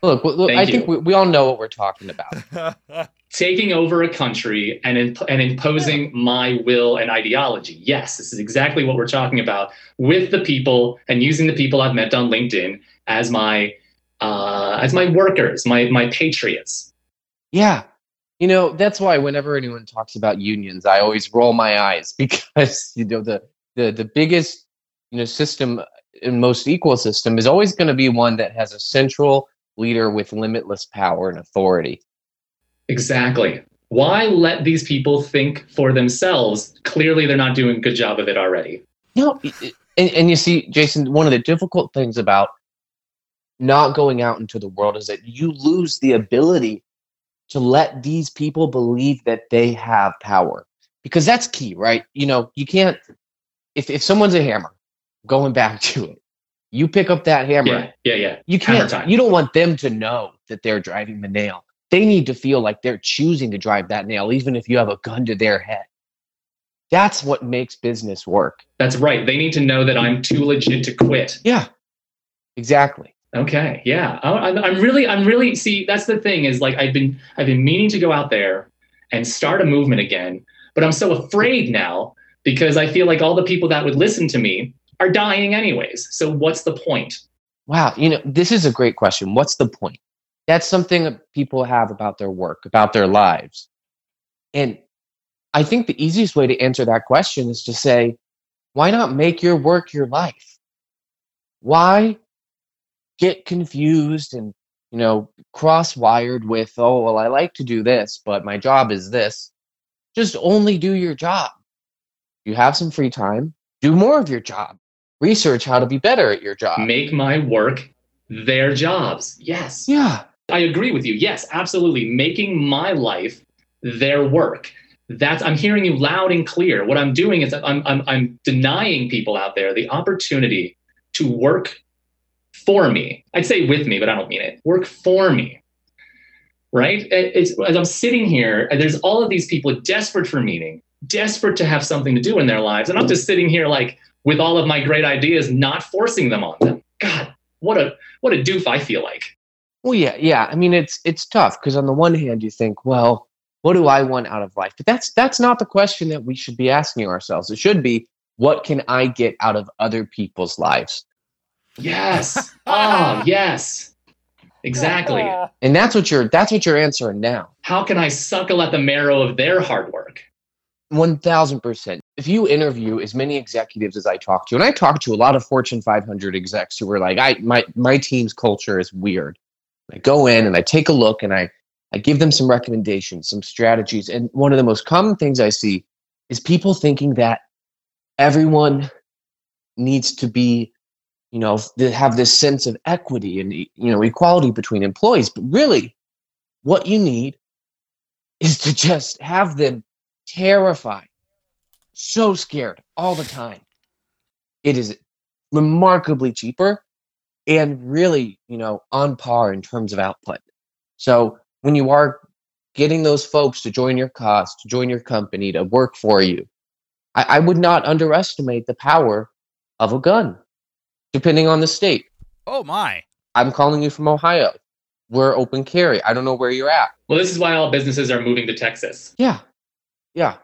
Look, look Thank I think we, we all know what we're talking about. *laughs* Taking over a country and imp- and imposing my will and ideology. Yes, this is exactly what we're talking about with the people and using the people I've met on LinkedIn as my uh, as my workers, my my patriots. Yeah. You know, that's why whenever anyone talks about unions, I always roll my eyes *laughs* because, you know, the the the biggest, you know, system and most equal system is always going to be one that has a central leader with limitless power and authority. Exactly. Why let these people think for themselves? Clearly, they're not doing a good job of it already. No, and, and you see, Jason, one of the difficult things about not going out into the world is that you lose the ability to let these people believe that they have power because that's key, right? You know, you can't, if, if someone's a hammer, going back to it, you pick up that hammer, Yeah, yeah, yeah. you can't, you don't want them to know that they're driving the nail. They need to feel like they're choosing to drive that nail, even if you have a gun to their head. That's what makes business work. That's right. They need to know that I'm too legit to quit. Yeah, exactly. Okay, yeah. I'm really, I'm really. See, that's the thing is like I've been, I've been meaning to go out there and start a movement again, but I'm so afraid now because I feel like all the people that would listen to me are dying anyways. So what's the point? Wow, you know, this is a great question. What's the point? That's something that people have about their work, about their lives. And I think the easiest way to answer that question is to say, Why not make your work your life? Why get confused and, you know, cross wired with, oh, well, I like to do this, but my job is this? Just only do your job. You have some free time, do more of your job. Research how to be better at your job. Make my work their jobs. Yes. Yeah. I agree with you. Yes, absolutely. Making my life their work. That's I'm hearing you loud and clear. What I'm doing is I'm I'm I'm denying people out there the opportunity to work for me. I'd say with me, but I don't mean it. Work for me. Right? It's as I'm sitting here, there's all of these people desperate for meaning, desperate to have something to do in their lives. And I'm just sitting here like with all of my great ideas, not forcing them on them. God, what a what a doof I feel like. Well, yeah, yeah. I mean, it's it's tough because on the one hand, you think, well, what do I want out of life? But that's that's not the question that we should be asking ourselves. It should be, what can I get out of other people's lives? Yes. *laughs* oh, yes. Exactly. *laughs* And that's what you're that's what you're answering now. How can I suckle at the marrow of their hard work? One thousand percent. If you interview as many executives as I talk to, and I talk to a lot of Fortune 500 execs who are like, "I my my team's culture is weird." I go in and I take a look and I I give them some recommendations, some strategies, and one of the most common things I see is people thinking that everyone needs to be, you know, have this sense of equity and you know equality between employees, but really, what you need is to just have them terrified, so scared all the time. It is remarkably cheaper and really, you know, on par in terms of output. So when you are getting those folks to join your cause, to join your company, to work for you, I, I would not underestimate the power of a gun, depending on the state. Oh my. I'm calling you from Ohio. We're open carry. I don't know where you're at. Well, this is why all businesses are moving to Texas. Yeah. Yeah.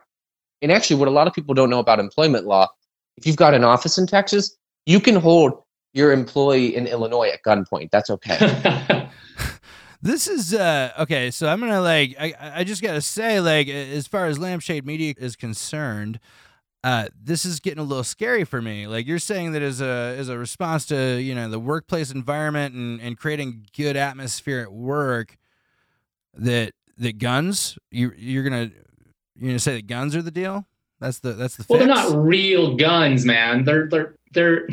And actually, what a lot of people don't know about employment law, if you've got an office in Texas, you can hold your employee in Illinois at gunpoint. That's okay. *laughs* *laughs* This is uh okay, so I'm gonna like I I just gotta say, like, as far as Lampshade Media is concerned, uh, this is getting a little scary for me. Like you're saying that as a as a response to you know the workplace environment and, and creating good atmosphere at work, that that guns you you're gonna you're gonna say that guns are the deal. That's the that's the. Well, fix? they're not real guns, man. They're they're they're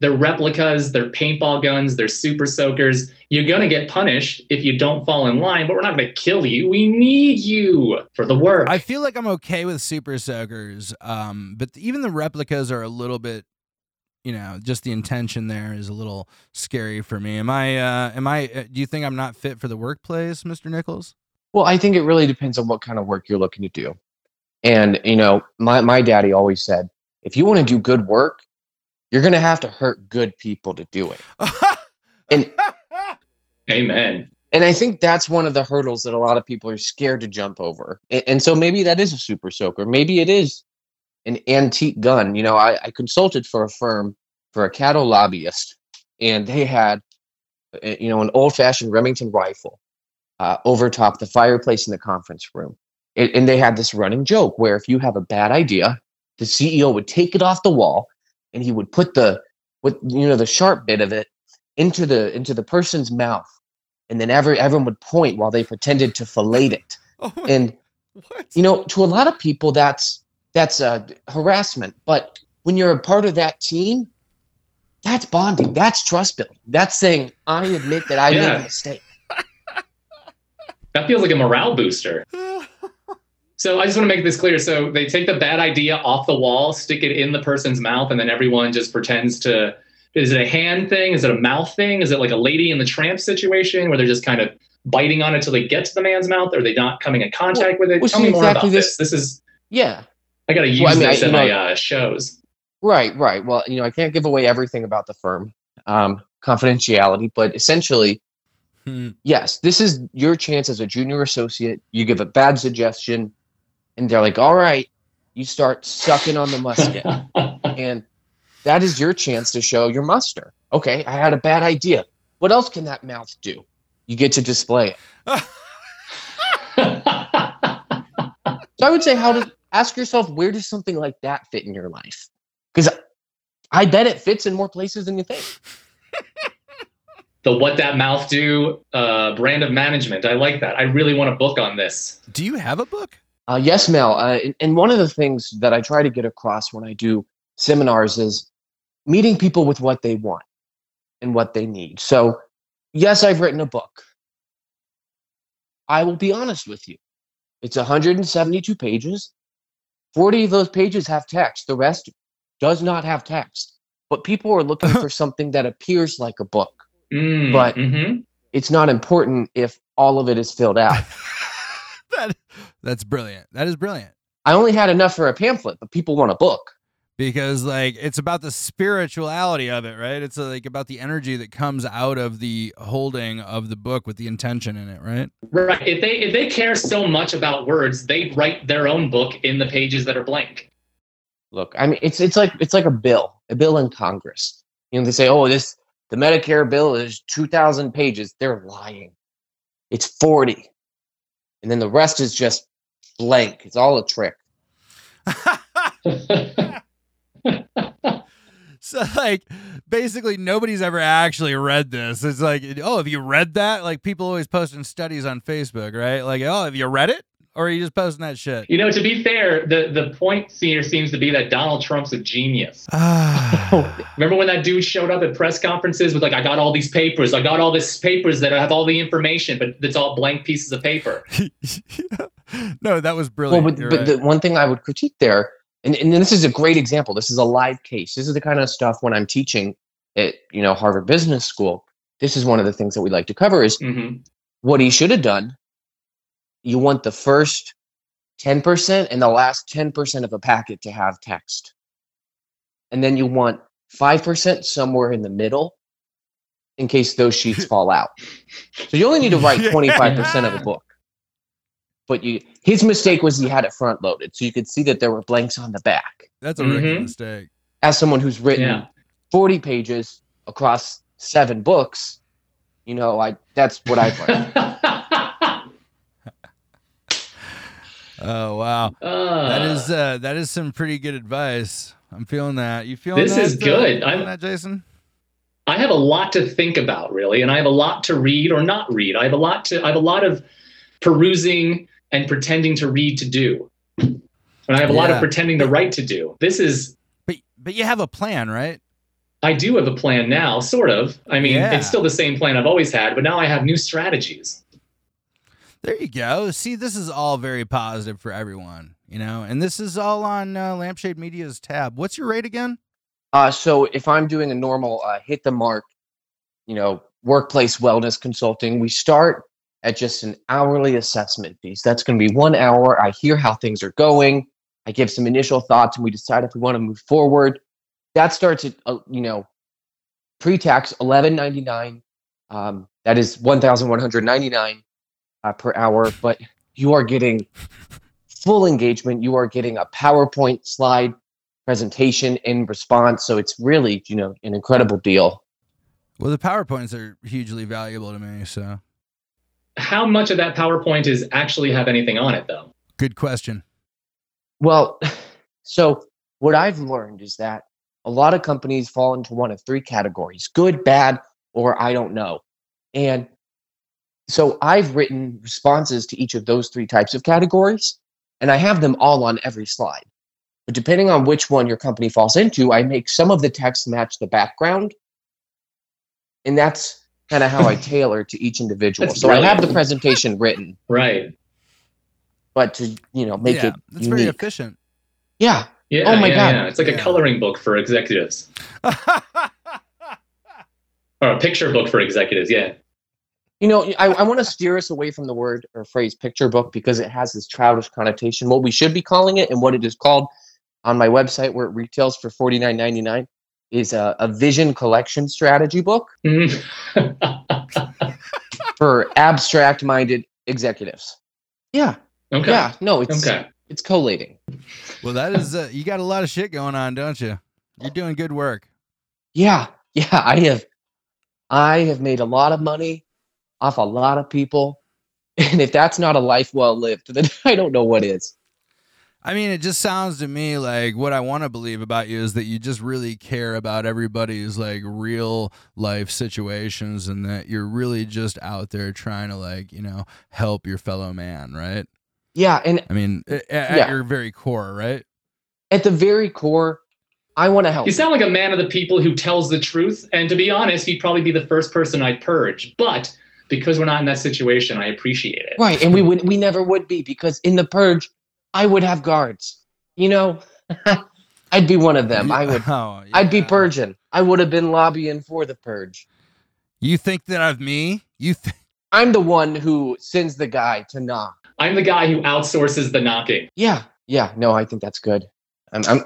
they're replicas. They're paintball guns. They're super soakers. You're gonna get punished if you don't fall in line, but we're not gonna kill you. We need you for the work. I feel like I'm okay with super soakers, um, but even the replicas are a little bit, you know, just the intention there is a little scary for me. Am I? Uh, am I? Uh, do you think I'm not fit for the workplace, Mister Nichols? Well, I think it really depends on what kind of work you're looking to do. And you know, my my daddy always said, if you want to do good work, you're gonna have to hurt good people to do it. *laughs* And Amen. and I think that's one of the hurdles that a lot of people are scared to jump over. And, and so maybe that is a super soaker. Maybe it is an antique gun. You know, I, I consulted for a firm for a cattle lobbyist, and they had, uh, you know, an old-fashioned Remington rifle uh, over top the fireplace in the conference room. And, and they had this running joke where if you have a bad idea, the CEO would take it off the wall, and he would put the, with you know, the sharp bit of it into the into the person's mouth. And then every, everyone would point while they pretended to fillet it. *laughs* Oh and what? you know to a lot of people that's that's uh, harassment. But when you're a part of that team that's bonding. That's trust building. That's saying i admit that i made a mistake. *laughs* That feels like a morale booster. *laughs* So I just want to make this clear. So they take the bad idea off the wall, stick it in the person's mouth, and then everyone just pretends to. Is it a hand thing? Is it a mouth thing? Is it like a lady in the tramp situation where they're just kind of biting on it till they get to the man's mouth? Or are they not coming in contact with it? Tell see, me more exactly about this- this. This is yeah I got to use Well, I mean, this I- in you my know- uh, shows. Right, right. Well, you know, I can't give away everything about the firm, um, confidentiality, but essentially, Hmm. yes, this is your chance as a junior associate. You give a bad suggestion, and they're like, all right, you start sucking on the musket. *laughs* and that is your chance to show your muster. Okay, I had a bad idea. What else can that mouth do? You get to display it. *laughs* So I would say, how does ask yourself where does something like that fit in your life? Because I bet it fits in more places than you think. The what that mouth do uh, brand of management. I like that. I really want a book on this. Do you have a book? Uh, yes, Mel. Uh, and- and one of the things that I try to get across when I do seminars is meeting people with what they want and what they need. So, yes, I've written a book. I will be honest with you. It's 172 pages. 40 of those pages have text. The rest does not have text. But people are looking *laughs* for something that appears like a book. Mm, But- mhm. It's not important if all of it is filled out. *laughs* that, that's brilliant. That is brilliant. I only had enough for a pamphlet, but people want a book. because like it's about the spirituality of it right it's like about the energy that comes out of the holding of the book with the intention in it right right. If they if they care so much about words, they write their own book in the pages that are blank. Look, I mean, it's it's like it's like a bill, a bill in Congress. You know, they say, "Oh, this the Medicare bill is two thousand pages." They're lying. It's forty, and then the rest is just blank. It's all a trick. *laughs* so like basically nobody's ever actually read this it's like oh have you read that like people always posting studies on facebook right like oh have you read it or are you just posting that shit you know, to be fair, the the point here seems to be that Donald Trump's a genius. Ah. *laughs* Remember when that dude showed up at press conferences with like, I got all these papers, I got all these papers that have all the information, but it's all blank pieces of paper. *laughs* no that was brilliant. Well, brilliant but, You're but right. the one thing I would critique there, and, and this is a great example. This is a live case. This is the kind of stuff when I'm teaching at you know Harvard Business School. This is one of the things that we like to cover is hmm what he should have done. You want the first 10% and the last 10% of a packet to have text. And then you want 5% somewhere in the middle in case those sheets *laughs* fall out. So you only need to write 25% of a book. But you his mistake was he had it front loaded. So you could see that there were blanks on the back. that's a rookie Mhm. mistake As someone who's written Yeah. 40 pages across seven books, you know, I that's what I've learned. *laughs* oh wow Uh, that is uh that is some pretty good advice i'm feeling that you feeling This that, is uh, good. I'm- that jason I have a lot to think about, really, and I have a lot to read or not read. I have a lot to. I have a lot of perusing and pretending to read to do, and I have a lot of pretending to write to do. This is. but but you have a plan right I do have a plan now, sort of. I mean, Yeah. it's still the same plan I've always had, but now I have new strategies. There you go. See, this is all very positive for everyone, you know, and this is all on uh, Lampshade Media's tab. What's your rate again? Uh, so if I'm doing a normal uh, hit the mark, you know, workplace wellness consulting, we start at just an hourly assessment piece. That's going to be one hour. I hear how things are going. I give some initial thoughts, and we decide if we want to move forward. That starts at uh, you know, pre-tax eleven ninety nine. Um, that is one thousand one hundred ninety nine uh, per hour. But you are getting full engagement. You are getting a PowerPoint slide presentation in response. So it's really, you know, an incredible deal. Well, the PowerPoints are hugely valuable to me. So, How much of that PowerPoint is actually have anything on it, though? good question. Well, *sighs* so what I've learned is that a lot of companies fall into one of three categories good, bad, or I don't know. And so I've written responses to each of those three types of categories, and I have them all on every slide. But depending on which one your company falls into, I make some of the text match the background. And that's kind of how I *laughs* tailor to each individual. That's so I have the presentation written, Right. but to, you know, make yeah, it that's very efficient. Yeah. Yeah. Oh my yeah, God. Yeah. It's like Yeah. a coloring book for executives *laughs* or a picture book for executives. Yeah. You know, I, I want to steer us away from the word or phrase picture book because it has this childish connotation. What we should be calling it and what it is called on my website where it retails for forty nine ninety nine is a, a vision collection strategy book Mhm. *laughs* for abstract minded executives. Yeah. okay. Yeah. No, it's Okay. it's collating. well, that is, uh, you got a lot of shit going on, don't you? You're doing good work. Yeah. Yeah. I have I have made a lot of money off a lot of people. *laughs* And if that's not a life well lived, *laughs* then I don't know what is. I mean, it just sounds to me like what I want to believe about you is that you just really care about everybody's like real life situations and that you're really just out there trying to like, you know, help your fellow man, right? Yeah, and I mean, a- at, Yeah. your very core, right? at the very core, I want to help. You sound like a man of the people who tells the truth. And to be honest, you'd probably be the first person I'd purge. But because we're not in that situation, I appreciate it. Right, and we would we never would be because in the purge, I would have guards. You know, *laughs* I'd be one of them. I would. *laughs* Oh, I'd be yeah. purging. I would have been lobbying for the purge. You think that of me? You think? I'm the one who sends the guy to knock. I'm the guy who outsources the knocking. Yeah, yeah. No, I think that's good. I'm. I'm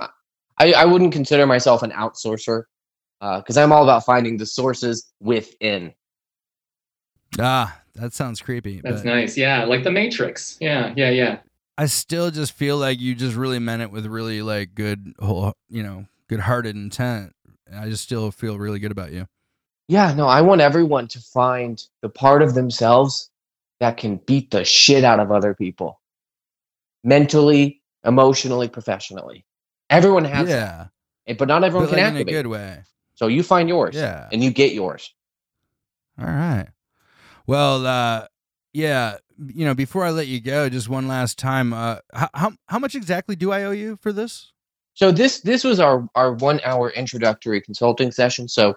I, I wouldn't consider myself an outsourcer uh, because I'm all about finding the sources within. Ah, that sounds creepy. That's but nice. Yeah, like the Matrix. Yeah, yeah, yeah. I still just feel like you just really meant it with really like good whole, you know, good-hearted intent. I just still feel really good about you. Yeah, no, I want everyone to find the part of themselves that can beat the shit out of other people. Mentally, emotionally, professionally. Everyone has yeah, eh, but not everyone but can like in a good way. So you find yours Yeah. and you get yours. All right. Well, uh, yeah, you know, before I let you go, just one last time, uh, how, how much exactly do I owe you for this? So this this was our our 1 hour introductory consulting session. So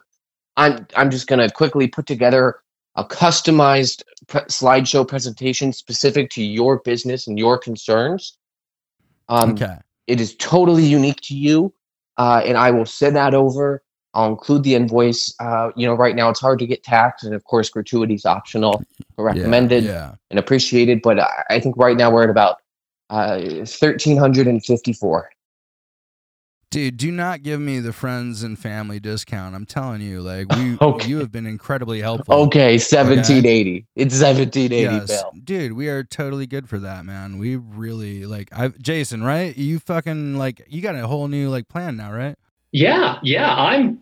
I'm I'm just going to quickly put together a customized pre- slideshow presentation specific to your business and your concerns. Um, okay. It is totally unique to you, uh, and I will send that over. I'll include the invoice. Uh, you know, right now it's hard to get taxed, and of course, gratuity is optional, but *laughs* Yeah, recommended Yeah. and appreciated. But I, I think right now we're at about uh, thirteen hundred and fifty-four. Dude, do not give me the friends and family discount. I'm telling you, like we, *laughs* Okay. you have been incredibly helpful. Okay, seventeen eighty. It's seventeen eighty, Yes, Bill. dude, we are totally good for that, man. We really like, I, Jason, right? You fucking like, you got a whole new like plan now, right? Yeah, yeah. I'm.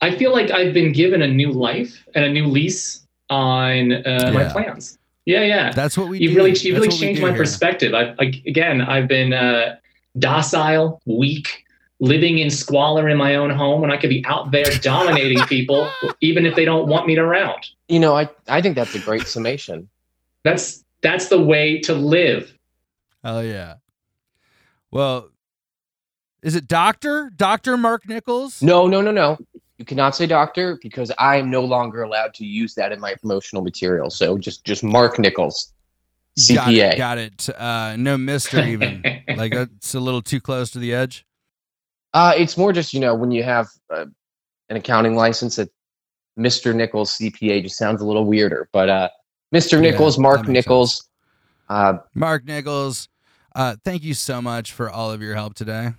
I feel like I've been given a new life and a new lease on uh, my plans. Yeah, yeah. That's what we. you do. really, That's you really changed my here. perspective. I, I, again, I've been uh, docile, weak, living in squalor in my own home when I could be out there *laughs* dominating people, even if they don't want me around. You know, I I think that's a great summation. That's that's the way to live. Oh yeah. Well, is it Doctor Doctor Mark Nichols? No, no, no, no. You cannot say doctor because I am no longer allowed to use that in my promotional material. So just just Mark Nichols, Got CPA. it. Got it. Uh, no Mister even. *laughs* like that's a little too close to the edge. Uh, it's more just you know when you have uh, an accounting license that Mr. Nichols CPA just sounds a little weirder. But uh, Mr. Nichols, that Mark Nichols, uh, Mark Nichols, uh, thank you so much for all of your help today.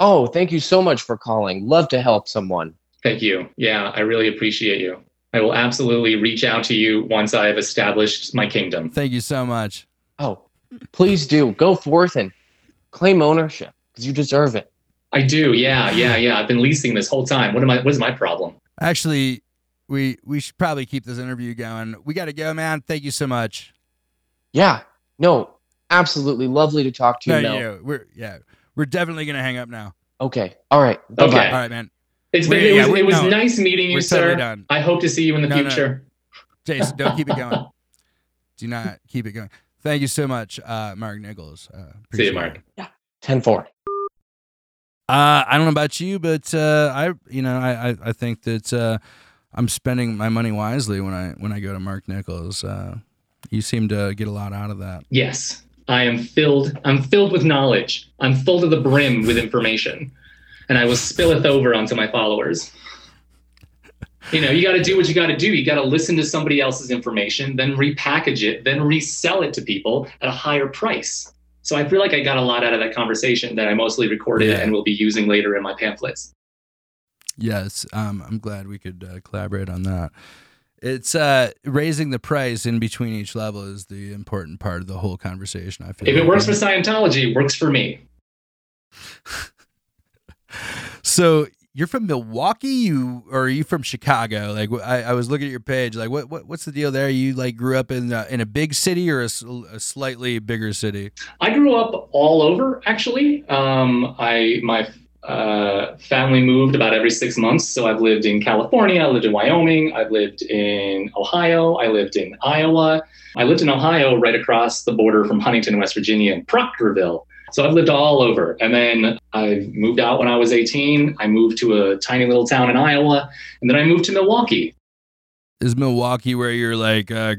oh, thank you so much for calling. Love to help someone. Thank you. Yeah, I really appreciate you. I will absolutely reach out to you once I have established my kingdom. Thank you so much. Oh, please do go forth and claim ownership because you deserve it. I do. Yeah, yeah, yeah. I've been leasing this whole time. What am I? What is my problem? Actually, we we should probably keep this interview going. We got to go, man. Thank you so much. Yeah, no, absolutely lovely to talk to you. No, Mel. yeah, we're yeah, we're definitely gonna hang up now. Okay, all right. Bye Okay. bye. All right, man. It's been. We're- It was, we're- it was no, nice meeting you, sir. totally done. I hope to see you in the No, no. future. Jason, don't keep it going. *laughs* Do not keep it going. Thank you so much, uh, Mark Nichols. Uh, See you, Mark. it. 10 4. Uh, I don't know about you, but uh, I, you know, I, I, I think that uh, I'm spending my money wisely when I when I go to Mark Nichols. Uh, you seem to get a lot out of that. Yes, I am filled. I'm filled with knowledge. I'm full to the brim with information, and I will spill it over onto my followers. You know, you got to do what you got to do. You got to listen to somebody else's information, then repackage it, then resell it to people at a higher price. So I feel like I got a lot out of that conversation that I mostly recorded Yeah. and will be using later in my pamphlets. Yes, um, I'm glad we could uh, collaborate on that. It's uh, raising the price in between each level is the important part of the whole conversation. I feel. If it like, works for? Scientology, it works for me. *laughs* So you're from Milwaukee, you or are you from Chicago? Like I, I was looking at your page. Like what, what what's the deal there? You like grew up in uh, in a big city or a slightly bigger city? I grew up all over, actually. Um, I my uh, family moved about every six months, so I've lived in California, I lived in Wyoming, I've lived in Ohio, I lived in Iowa, I lived in Ohio right across the border from Huntington, West Virginia, and Proctorville. So I've lived all over, and then I moved out when I was 18. I moved to a tiny little town in Iowa, and then I moved to Milwaukee. Is Milwaukee where you're like uh,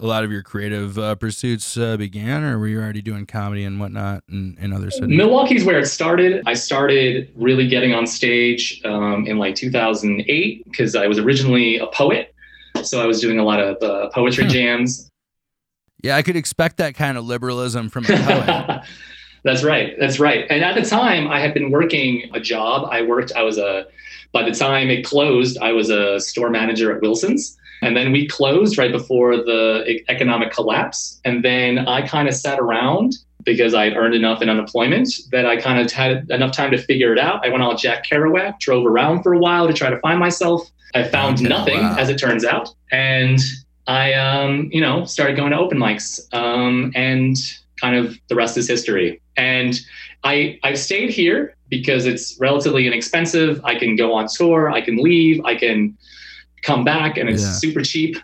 a lot of your creative uh, pursuits uh, began, or were you already doing comedy and whatnot in, in other cities? Milwaukee's where it started. I started really getting on stage um, in like 2008 because I was originally a poet. So I was doing a lot of uh, poetry jams. yeah, I could expect that kind of liberalism from a poet. *laughs* That's right. That's right. And at the time, I had been working a job. I worked, I was a, by the time it closed, I was a store manager at Wilson's. And then we closed right before the economic collapse. And then I kind of sat around because I had earned enough in unemployment that I kind of had enough time to figure it out. I went on Jack Kerouac, drove around for a while to try to find myself. I found Okay, nothing, wow. as it turns out. And I, um, you know, started going to open mics. Um, and kind of the rest is history. And I I've stayed here because it's relatively inexpensive. I can go on tour, I can leave, I can come back, and it's Yeah. super cheap.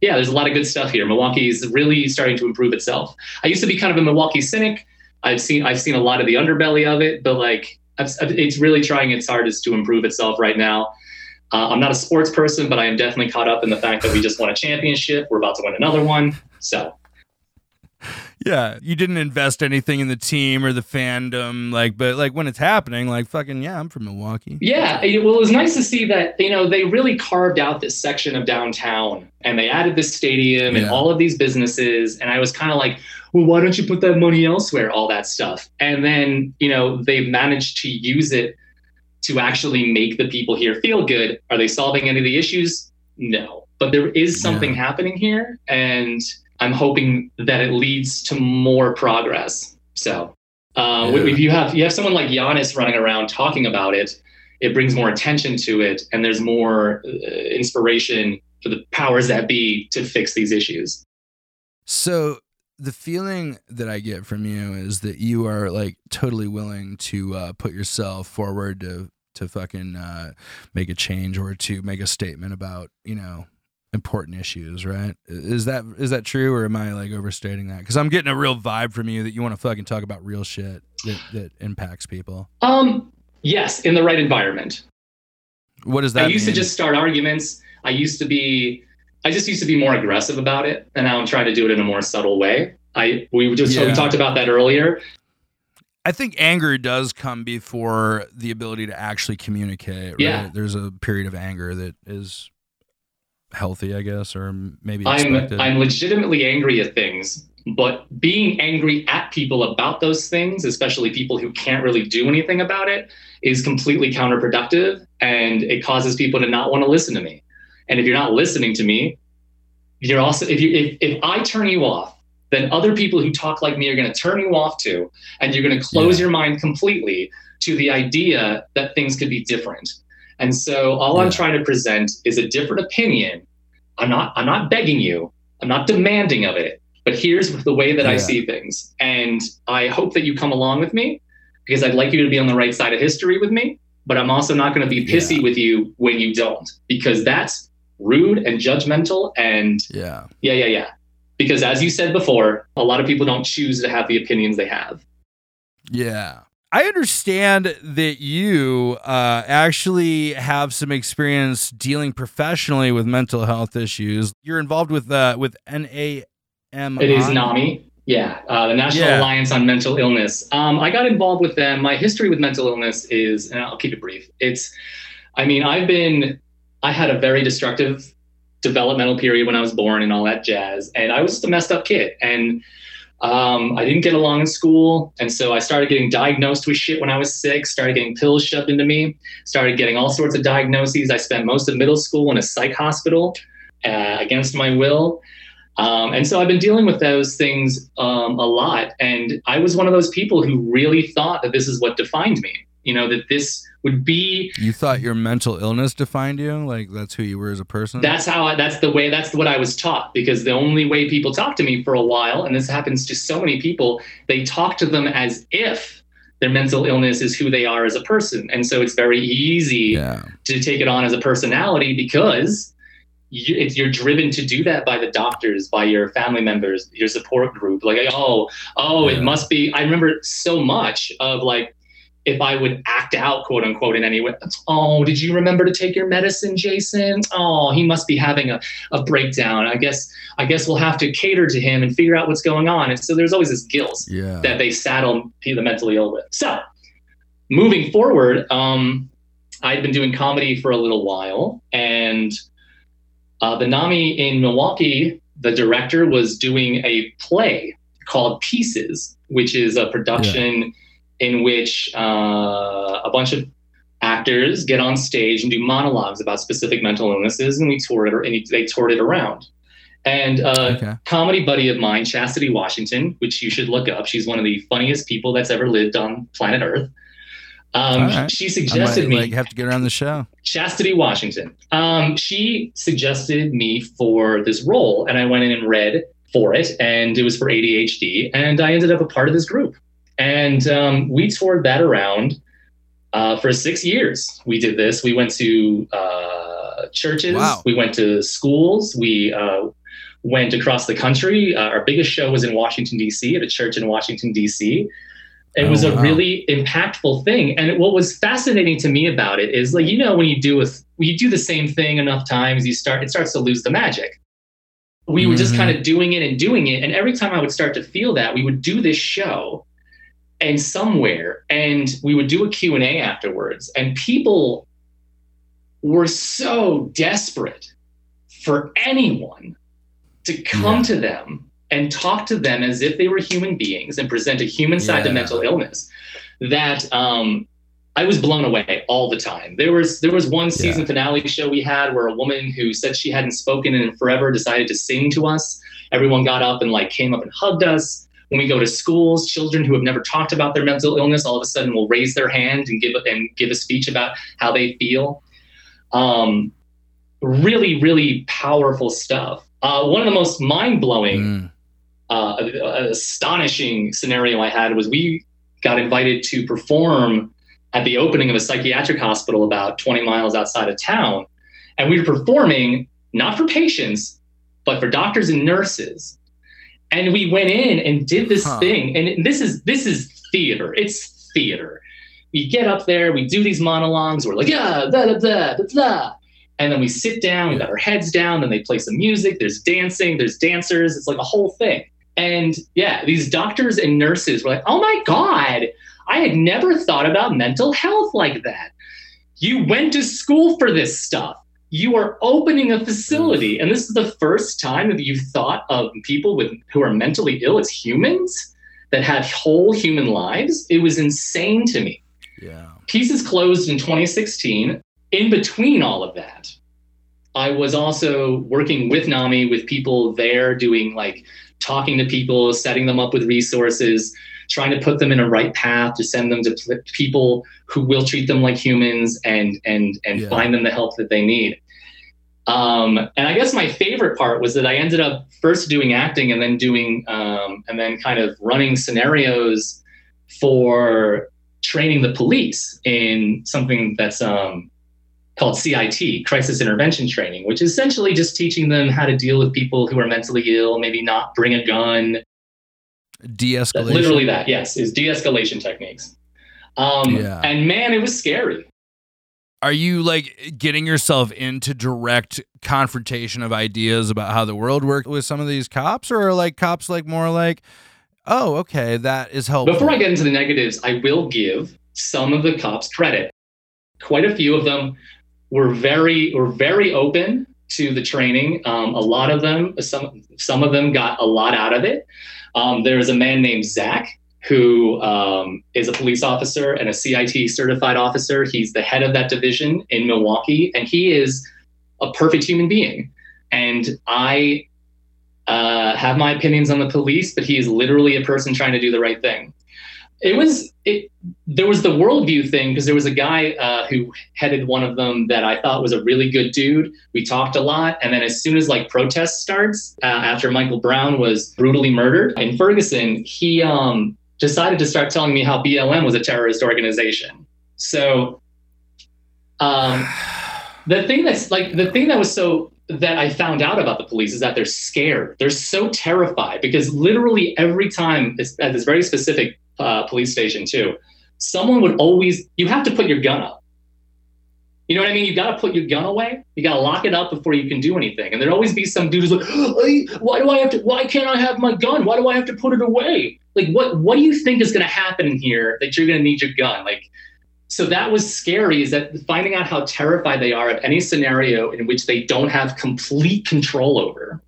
Yeah, there's a lot of good stuff here. Milwaukee is really starting to improve itself. I used to be kind of a Milwaukee cynic. I've seen I've seen a lot of the underbelly of it, but like I've, it's really trying its hardest to improve itself right now. Uh, I'm not a sports person, but I am definitely caught up in the fact that we just won a championship. We're about to win another one. So yeah, you didn't invest anything in the team or the fandom, like, but like when it's happening, like fucking yeah, I'm from Milwaukee. Yeah, it, well, it was nice to see that you know they really carved out this section of downtown, and they added this stadium and Yeah. all of these businesses, and I was kind of like, well, why don't you put that money elsewhere? All that stuff, and then you know they've managed to use it to actually make the people here feel good. Are they solving any of the issues? No, but there is something happening here, and I'm hoping that it leads to more progress. So, uh, Yeah. if you have you have someone like Giannis running around talking about it, it brings more attention to it, and there's more uh, inspiration for the powers that be to fix these issues. So the feeling that I get from you is that you are like totally willing to uh, put yourself forward to to fucking uh, make a change or to make a statement about you know important issues, right? Is that is that true or am I like overstating that? Because I'm getting a real vibe from you that you want to fucking talk about real shit that that impacts people. Um, yes, in the right environment. What does that? I used mean? to just start arguments. I used to be, I just used to be more aggressive about it, and now I'm trying to do it in a more subtle way. I we just we talked about that earlier. I think anger does come before the ability to actually communicate. Right? Yeah. There's a period of anger that is healthy, I guess, or maybe I'm. I'm legitimately angry at things, but being angry at people about those things, especially people who can't really do anything about it, is completely counterproductive and it causes people to not want to listen to me. And if you're not listening to me, you're also if you if, if I turn you off, then other people who talk like me are going to turn you off too, and you're going to close Yeah. your mind completely to the idea that things could be different. And so all I'm trying to present is a different opinion. I'm not I'm not begging you. I'm not demanding of it. But here's the way that I see things. And I hope that you come along with me because I'd like you to be on the right side of history with me. But I'm also not going to be pissy Yeah. with you when you don't because that's rude and judgmental and yeah. yeah, yeah, yeah. Because as you said before, a lot of people don't choose to have the opinions they have. Yeah. I understand that you uh, actually have some experience dealing professionally with mental health issues. You're involved with uh, with NAM. It is NAMI. Yeah, uh, the National Yeah. Alliance on Mental Illness. Um, I got involved with them. My history with mental illness is, and I'll keep it brief. It's, I mean, I've been, I had a very destructive developmental period when I was born and all that jazz. And I was just a messed up kid. And um, I didn't get along in school. And so I started getting diagnosed with shit when I was six, started getting pills shoved into me, started getting all sorts of diagnoses. I spent most of middle school in a psych hospital uh, against my will. Um, and so I've been dealing with those things um, a lot. And I was one of those people who really thought that this is what defined me. You know that this would be You thought your mental illness defined you? Like that's who you were as a person? that's how I, that's the way that's what I was taught because the only way people talk to me for a while, and this happens to so many people, they talk to them as if their mental illness is who they are as a person, and so it's very easy yeah. to take it on as a personality because you, it's, you're driven to do that by the doctors, by your family members, your support group. Like, oh, oh, Yeah. it must be. I remember so much of like, if I would act out, quote unquote, in any way. Oh, did you remember to take your medicine, Jason? Oh, he must be having a, a breakdown. I guess I guess we'll have to cater to him and figure out what's going on. And so there's always this guilt Yeah. that they saddle the mentally ill with. So, moving forward, um, I'd been doing comedy for a little while, and uh, the NAMI in Milwaukee, the director was doing a play called Pieces, which is a production in which uh, a bunch of actors get on stage and do monologues about specific mental illnesses, and we toured it, and they toured it around. And uh, okay. comedy buddy of mine, Chastity Washington, which you should look up. She's one of the funniest people that's ever lived on planet Earth. Um, right. She I suggested might me like have to get her on the show. Chastity Washington. Um, she suggested me for this role, and I went in and read for it, and it was for ADHD, and I ended up a part of this group. And um, we toured that around uh, for six years. We did this. We went to uh, churches, Wow. we went to schools, we uh, went across the country. Uh, our biggest show was in Washington, D.C., at a church in Washington, D.C. It Oh, was a wow. really impactful thing. And what was fascinating to me about it is like, you know, when you do a, when you do the same thing enough times, you start, it starts to lose the magic. We were just Mhm. kind of doing it and doing it. And every time I would start to feel that, we would do this show and somewhere, and we would do a Q&A afterwards. And people were so desperate for anyone to come Yeah. to them and talk to them as if they were human beings and present a human side to mental illness that um, I was blown away all the time. There was there was one season Yeah. finale show we had where a woman who said she hadn't spoken in forever decided to sing to us. Everyone got up and like came up and hugged us. When we go to schools, children who have never talked about their mental illness all of a sudden will raise their hand and give and give a speech about how they feel. Um, really, really powerful stuff. Uh, one of the most mind blowing Mm. uh, astonishing scenario I had was we got invited to perform at the opening of a psychiatric hospital about 20 miles outside of town. And we were performing not for patients, but for doctors and nurses. And we went in and did this Huh. thing. And this is this is theater. It's theater. We get up there, we do these monologues, we're like, yeah, blah, blah, blah, blah, blah. And then we sit down, we got our heads down, then they play some music, there's dancing, there's dancers, it's like a whole thing. And yeah, these doctors and nurses were like, oh my God, I had never thought about mental health like that. You went to school for this stuff. You are opening a facility, and this is the first time that you've thought of people with who are mentally ill as humans that have whole human lives. It was insane to me. Yeah. Pieces closed in 2016. In between all of that, I was also working with NAMI with people there doing like talking to people, setting them up with resources, trying to put them in a right path to send them to pl- people who will treat them like humans and and and Yeah. find them the help that they need. Um, and I guess my favorite part was that I ended up first doing acting and then doing um, and then kind of running scenarios for training the police in something that's um, called CIT, crisis intervention training, which is essentially just teaching them how to deal with people who are mentally ill, maybe not bring a gun. De-escalation. Literally, that, yes, is de escalation techniques. Um, Yeah. And man, it was scary. Are you like getting yourself into direct confrontation of ideas about how the world works with some of these cops, or are like cops like more like, oh, okay, that is helpful. Before I get into the negatives, I will give some of the cops credit. Quite a few of them were very were very open to the training. Um, a lot of them, some some of them got a lot out of it. Um, there is a man named Zach who um, is a police officer and a CIT certified officer. He's the head of that division in Milwaukee, and he is a perfect human being. And I uh, have my opinions on the police, but he is literally a person trying to do the right thing. it was it there was the worldview thing because there was a guy uh, who headed one of them that i thought was a really good dude we talked a lot and then as soon as like protest starts uh, after michael brown was brutally murdered in ferguson he um, decided to start telling me how blm was a terrorist organization so um, the thing that's like the thing that was so that I found out about the police is that they're scared. They're so terrified because literally every time at this very specific uh, police station too, someone would always you have to put your gun up. You know what I mean? You got to put your gun away. You got to lock it up before you can do anything. And there'd always be some dude who's like, *gasps* "Why do I have to? Why can't I have my gun? Why do I have to put it away? Like, what? What do you think is going to happen here that you're going to need your gun? Like, so that was scary is that finding out how terrified they are of any scenario in which they don't have complete control over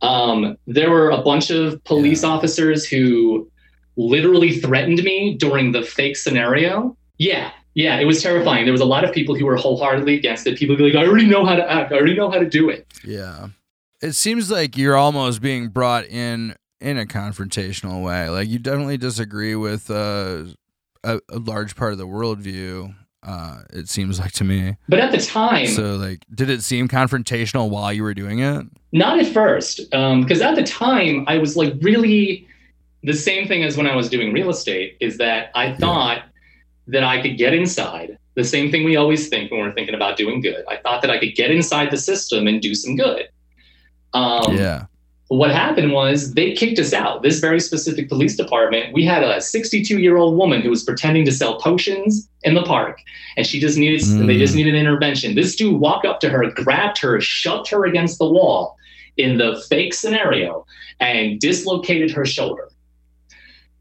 um, there were a bunch of police Yeah. officers who literally threatened me during the fake scenario yeah yeah it was terrifying there was a lot of people who were wholeheartedly against it people like i already know how to act i already know how to do it Yeah. It seems like you're almost being brought in in a confrontational way. Like you definitely disagree with uh, a, a large part of the worldview. Uh, it seems like to me. but at the time So, like, did it seem confrontational while you were doing it? Not at first, because at the time I was like really the same thing as when I was doing real estate. Is that I thought that I could get inside. The same thing we always think when we're thinking about doing good. I thought that I could get inside the system and do some good. Um, yeah. what happened was they kicked us out. This very specific police department, we had a 62 year old woman who was pretending to sell potions in the park, and she just needed, and they just Mm. needed intervention. This dude walked up to her, grabbed her, shoved her against the wall in the fake scenario, and dislocated her shoulder.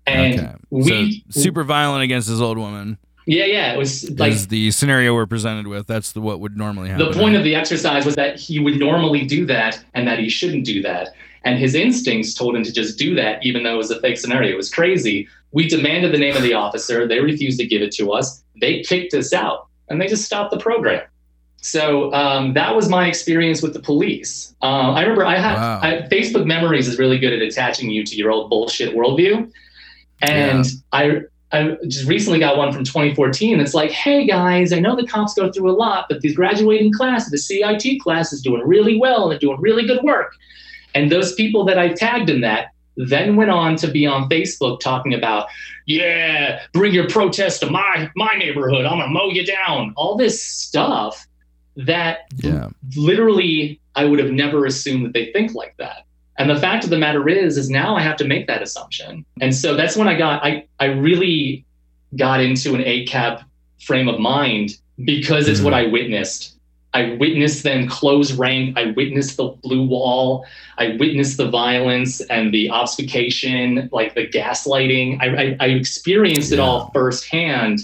And okay. we, so super violent against this old woman yeah, yeah, it was like is the scenario we're presented with. That's the what would normally happen. the point of the exercise was that he would normally do that and that he shouldn't do that. And his instincts told him to just do that, even though it was a fake scenario. It was crazy. We demanded the name of the officer. They refused to give it to us. They kicked us out and they just stopped the program. So um, that was my experience with the police. Uh, I remember I had Wow. I, Facebook Memories is really good at attaching you to your old bullshit worldview. And I I just recently got one from 2014. It's like, hey guys, I know the cops go through a lot, but the graduating class, the CIT class, is doing really well. and They're doing really good work. And those people that I tagged in that then went on to be on Facebook talking about, yeah, bring your protest to my my neighborhood. I'm gonna mow you down. All this stuff that yeah. literally I would have never assumed that they think like that. And the fact of the matter is, is now I have to make that assumption. And so that's when I got, I, I really got into an ACAB frame of mind because it's what mm-hmm. I witnessed. I witnessed them close rank. I witnessed the blue wall. I witnessed the violence and the obfuscation, like the gaslighting. I, I, I experienced it all firsthand.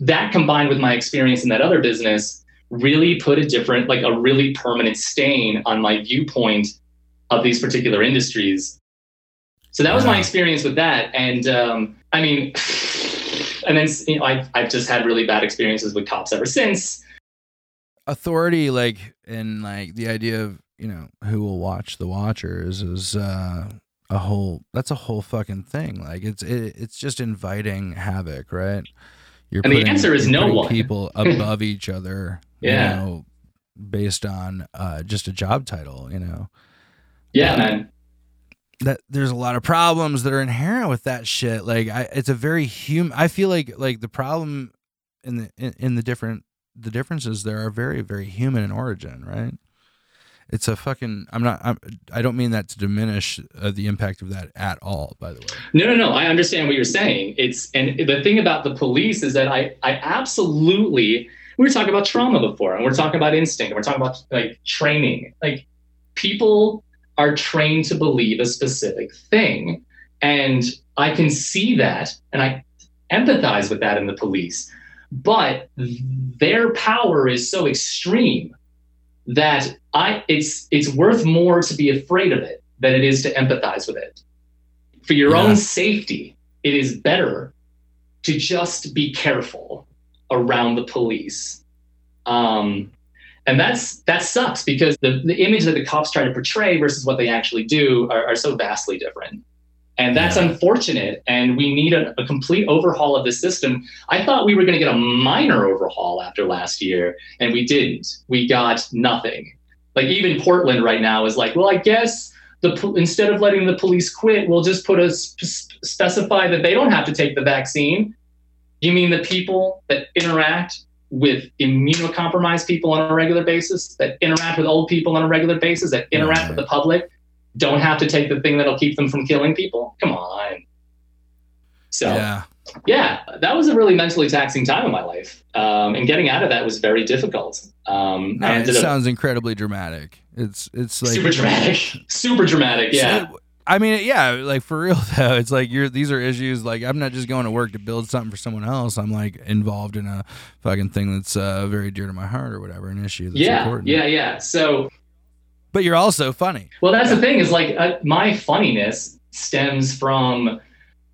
That combined with my experience in that other business really put a different, like a really permanent stain on my viewpoint of these particular industries. So that was my experience with that. And um, I mean, and then you know, I've, I've just had really bad experiences with cops ever since. authority like and like the idea of you know who will watch the watchers is uh a whole that's a whole fucking thing like it's it, it's just inviting havoc right you're And the answer is no putting one. people *laughs* above each other Yeah. you know based on uh just a job title you know Yeah, man. that there's a lot of problems that are inherent with that shit. Like I, it's a very human. I feel like like the problem in the in, in the different the differences there are very very human in origin, right? It's a fucking. I'm not. I'm, I don't mean that to diminish uh, the impact of that at all. By the way, No, no, no. I understand what you're saying. It's and the thing about the police is that I, I absolutely. We were talking about trauma before, and we're talking about instinct, and we're talking about like training. Like people are trained to believe a specific thing, and I can see that, and I empathize with that in the police. But their power is so extreme that I it's it's worth more to be afraid of it than it is to empathize with it for your Yeah. own safety, it is better to just be careful around the police. Um, and that's that sucks because the, the image that the cops try to portray versus what they actually do are, are so vastly different. And that's unfortunate. And we need a, a complete overhaul of the system. I thought we were going to get a minor overhaul after last year, and we didn't. We got nothing. Like even Portland right now is like, well, I guess the instead of letting the police quit, we'll just put a sp- specify that they don't have to take the vaccine. You mean the people that interact with immunocompromised people on a regular basis, that interact with old people on a regular basis, that interact Right. with the public, don't have to take the thing that'll keep them from killing people? Come on. So Yeah. yeah, that was a really mentally taxing time in my life, um, and getting out of that was very difficult. Um, No, it ended up sounds incredibly dramatic. It's it's like super dramatic, *laughs* super dramatic. Yeah, So, I mean, yeah, like for real *laughs* though, it's like you're these are issues. Like I'm not just going to work to build something for someone else. I'm like involved in a fucking thing that's uh, very dear to my heart or whatever, an issue that's yeah, important. yeah, yeah. So, But you're also funny. well, that's the thing is like uh, my funniness stems from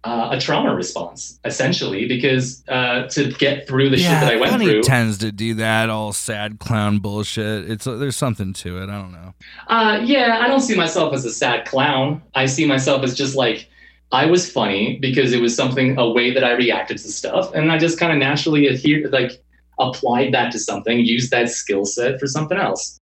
uh, a trauma response, essentially, because uh, to get through the shit that I went through. funny through. tends to do that all sad clown bullshit. It's uh, there's something to it. I don't know. Uh, yeah, I don't see myself as a sad clown. I see myself as just like I was funny because it was something a way that I reacted to stuff, and I just kind of naturally adhere, like applied that to something, used that skill set for something else.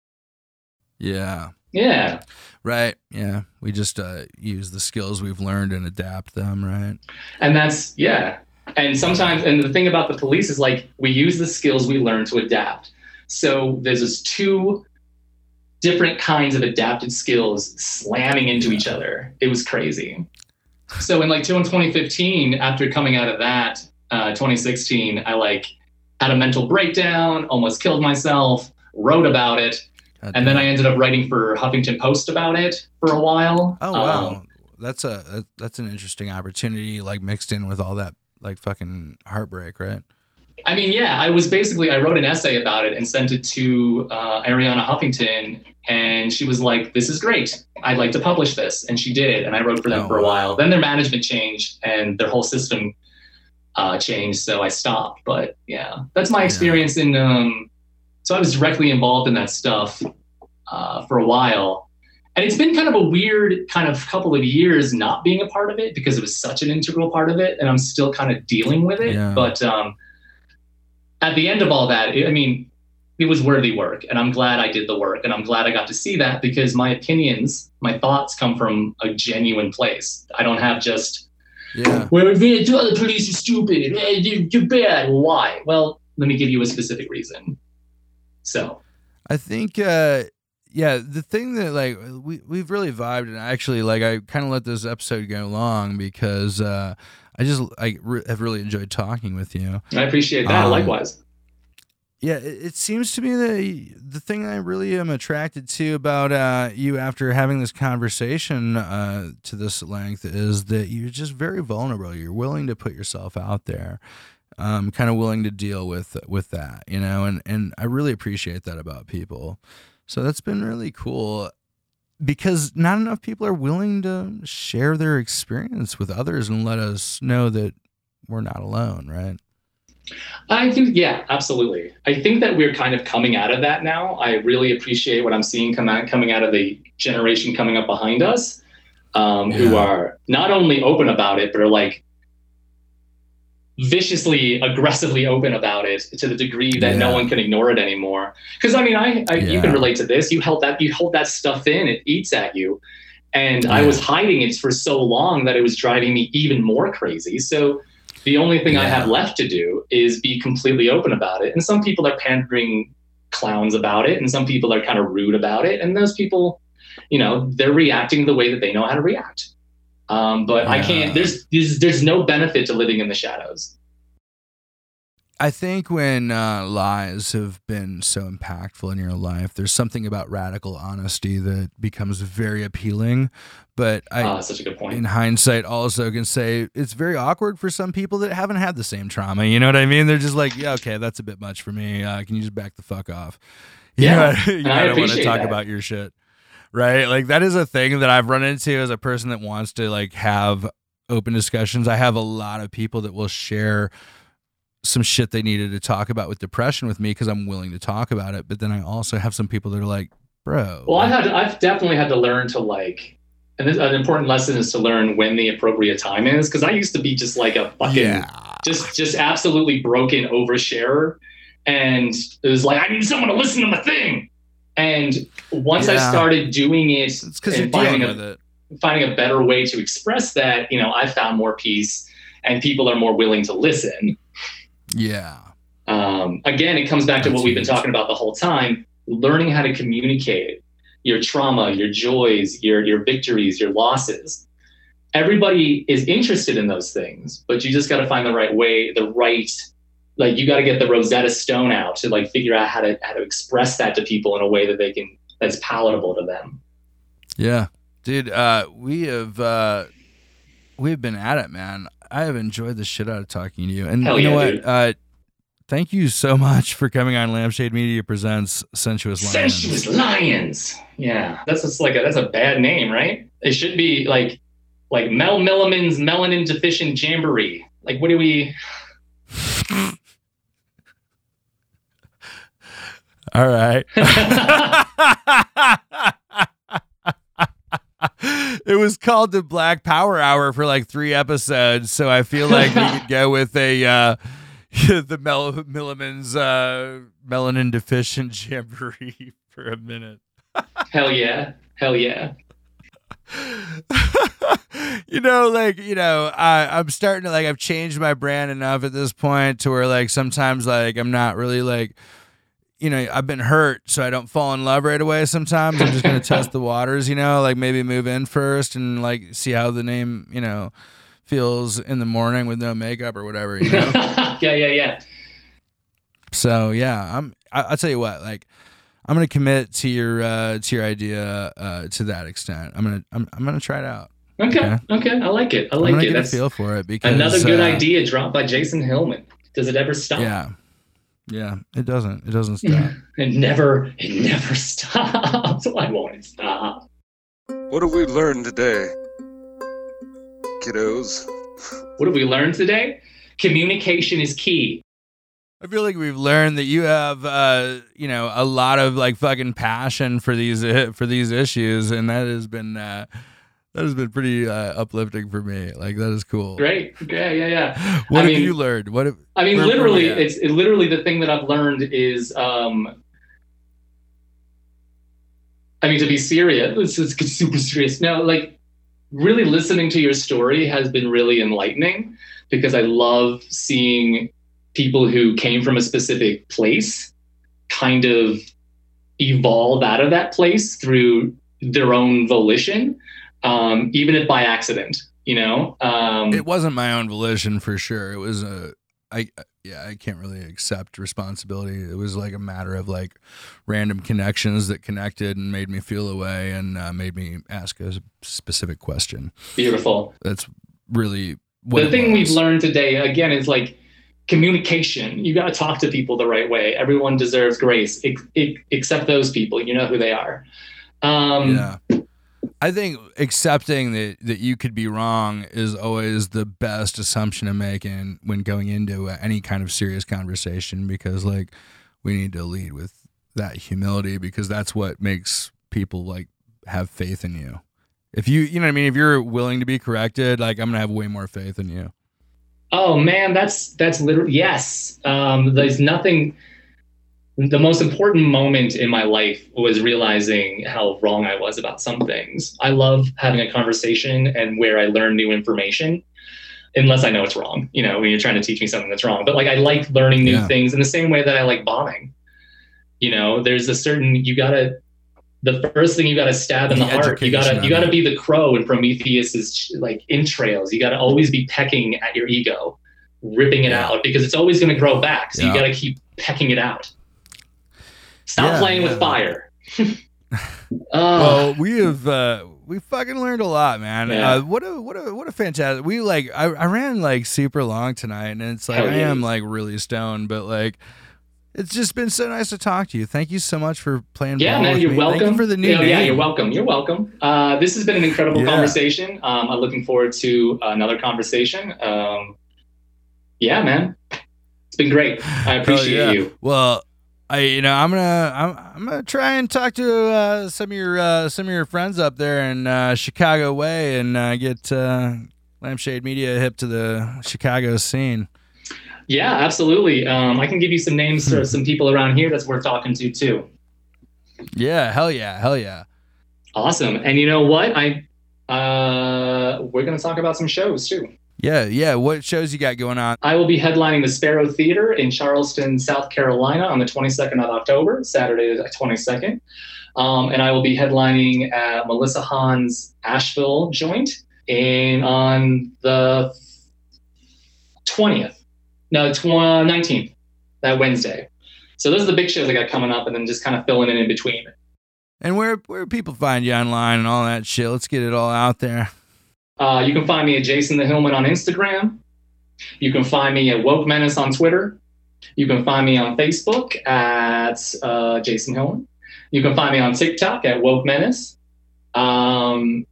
Yeah. Yeah, Right. Yeah. We just uh, use the skills we've learned and adapt them. Right. and that's yeah. And sometimes, and the thing about the police is like we use the skills we learn to adapt. So there's this two different kinds of adapted skills slamming into each other. It was crazy. So in like 2015, after coming out of that, uh, 2016, I like had a mental breakdown, almost killed myself, wrote about it, and then I ended up writing for Huffington Post about it for a while. Oh Um, wow. that's a that's an interesting opportunity, like mixed in with all that like fucking heartbreak, right? I mean, yeah, I was basically I wrote an essay about it and sent it to uh, Arianna Huffington, and she was like, "This is great. I'd like to publish this," and she did, and I wrote for them Oh, for a while. Then their management changed and their whole system uh, changed, so I stopped. But yeah, that's my Yeah. experience in. Um, so I was directly involved in that stuff uh, for a while. And it's been kind of a weird kind of couple of years not being a part of it because it was such an integral part of it, and I'm still kind of dealing with it. Yeah. But um, at the end of all that, it, I mean, it was worthy work, and I'm glad I did the work, and I'm glad I got to see that because my opinions, my thoughts come from a genuine place. I don't have just Yeah. well, the police are stupid. eh, you- You're bad. Why? Well, let me give you a specific reason. So, I think uh yeah, the thing that like we we've really vibed and actually like I kind of let this episode go long because uh I just I re- have really enjoyed talking with you. I appreciate that. Um, Likewise. Yeah, it, it seems to me that the thing I really am attracted to about uh, you after having this conversation uh, to this length is that you're just very vulnerable. You're willing to put yourself out there, um, kind of willing to deal with with that, you know, and and I really appreciate that about people. So that's been really cool because not enough people are willing to share their experience with others and let us know that we're not alone, right? I think, yeah, absolutely. I think that we're kind of coming out of that now. I really appreciate what I'm seeing come out, coming out of the generation coming up behind us, um, who are not only open about it, but are like viciously, aggressively open about it to the degree that no one can ignore it anymore. Because I mean, I, I you can relate to this. You held that you hold that stuff in, it eats at you. And I was hiding it for so long that it was driving me even more crazy. So the only thing I have left to do is be completely open about it. And some people are pandering clowns about it, and some people are kind of rude about it. And those people, you know, they're reacting the way that they know how to react. Um, but I can't. There's, there's there's no benefit to living in the shadows. I think when uh, lies have been so impactful in your life, there's something about radical honesty that becomes very appealing. But I, uh, such a good point. in hindsight, also can say it's very awkward for some people that haven't had the same trauma. You know what I mean? They're just like, yeah, okay, that's a bit much for me. Uh, can you just back the fuck off? You Yeah, know, *laughs* you I don't want to talk that. about your shit, right? Like that is a thing that I've run into as a person that wants to like have open discussions. I have a lot of people that will share some shit they needed to talk about with depression with me because I'm willing to talk about it. But then I also have some people that are like, bro, Well, I've like, had I've definitely had to learn to like and this, an important lesson is to learn when the appropriate time is. Because I used to be just like a fucking, Yeah. just just absolutely broken oversharer, and it was like I need someone to listen to my thing. And once I started doing it It's because you're finding dealing a, with it. finding a better way to express that, you know, I found more peace, and people are more willing to listen. Yeah. Um, again, it comes back to That's what we've been talking about the whole time: learning how to communicate your trauma, your joys, your your victories, your losses. Everybody is interested in those things, but you just got to find the right way, the right, like you got to get the Rosetta Stone out to like figure out how to how to express that to people in a way that they can that's palatable to them. Yeah. Dude, uh, we have uh, we've been at it, man. I have enjoyed the shit out of talking to you. And Hell you know yeah, what? Uh, thank you so *laughs* much for coming on Lampshade Media Presents Sensuous Lions. Sensuous Lions. Yeah, that's just like a, that's a bad name, right? It should be like like Mel Milliman's melanin deficient jamboree. Like, what do we? All right. *laughs* it was called the Black Power Hour for like three episodes, so I feel like we could go with a uh, *laughs* the Mel- Milliman's uh, melanin deficient jamboree *laughs* for a minute. Hell yeah, hell yeah. you know, like you know, I, I'm starting to like I've changed my brand enough at this point to where like sometimes like I'm not really like you know I've been hurt, so I don't fall in love right away. Sometimes I'm just gonna *laughs* test the waters, you know, like maybe move in first and like see how the name you know feels in the morning with no makeup or whatever, you know. *laughs* yeah, yeah, yeah. so yeah, I'm. I, I'll tell you what, like. I'm gonna commit to your uh, to your idea uh, to that extent. I'm gonna I'm, I'm gonna try it out. Okay, Okay. okay, I like it. I like I'm gonna it. get a feel for it because another good uh, idea dropped by Jason Hillman. Does it ever stop? Yeah, yeah. It doesn't. It doesn't *laughs* stop. It never, it never *laughs* stops. Why won't it stop? What have we learned today, kiddos? What have we learned today? Communication is key. I feel like we've learned that you have, uh, you know, a lot of like fucking passion for these uh, *laughs* for these issues, and that has been uh, that has been pretty uh, uplifting for me. Like that is cool. Great. Yeah, yeah, yeah. What I have mean- you learned? What? Have, I mean, literally, it's it, literally the thing that I've learned is, um, I mean, to be serious, this is *laughs* super serious. No, like really listening to your story has been really enlightening because I love seeing people who came from a specific place kind of evolve out of that place through their own volition, um, even if by accident. You know, um, it wasn't my own volition for sure. It was a, I yeah, I can't really accept responsibility. It was like a matter of like random connections that connected and made me feel a way and uh, made me ask a specific question. beautiful. That's really what the thing we've learned today again is like communication you got to talk to people the right way everyone deserves grace ex- ex- except those people you know who they are um Yeah. I think accepting that, that you could be wrong is always the best assumption to make in, when going into any kind of serious conversation because like we need to lead with that humility because that's what makes people like have faith in you. If you you know what I mean, if you're willing to be corrected, like I'm gonna have way more faith in you. oh man that's that's literally yes um there's nothing the most important moment in my life was realizing how wrong I was about some things. I love having a conversation and where I learn new information, unless I know it's wrong, you know, when you're trying to teach me something that's wrong. But like, I like learning new Yeah. things in the same way that I like bombing. You know, there's a certain, you gotta, the first thing you gotta stab in The the heart, you gotta, you gotta be the crow in Prometheus's like entrails. You gotta always be pecking at your ego, ripping it Yeah. out because it's always gonna grow back. So Yeah. you gotta keep pecking it out. Stop Yeah, playing yeah. with fire. *laughs* uh, well, we have uh, we fucking learned a lot, man. Yeah. Uh, what a what a what a fantastic. We like I, I ran like super long tonight, and it's like Hell I am like really stoned, but like it's just been so nice to talk to you. Thank you so much for playing. yeah, man, you're me. welcome. Thank you for the new yeah, you're welcome. You're welcome. Uh, this has been an incredible Yeah. conversation. Um, I'm looking forward to another conversation. Um, yeah, man, it's been great. I appreciate yeah. you. Well, I, you know, I'm gonna, I'm, I'm gonna try and talk to uh, some of your, uh, some of your friends up there in uh, Chicago way, and uh, get uh, Lampshade Media hip to the Chicago scene. Yeah, absolutely. Um, I can give you some names for some people around here that's worth talking to too. Yeah, hell yeah, hell yeah. Awesome. And you know what? I uh, we're gonna talk about some shows too. Yeah, yeah. What shows you got going on? I will be headlining the Sparrow Theater in Charleston, South Carolina on the 22nd of October, Saturday the 22nd. Um, and I will be headlining at Melissa Hahn's Asheville joint in on the 20th. No, tw- 19th, that Wednesday. So those are the big shows I got coming up and then just kind of filling in in between. And where where people find you online and all that shit? Let's get it all out there. Uh, you can find me at Jason the Hillman on Instagram. You can find me at Woke Menace on Twitter. You can find me on Facebook at uh, Jason Hillman. You can find me on TikTok at Woke Menace. Um,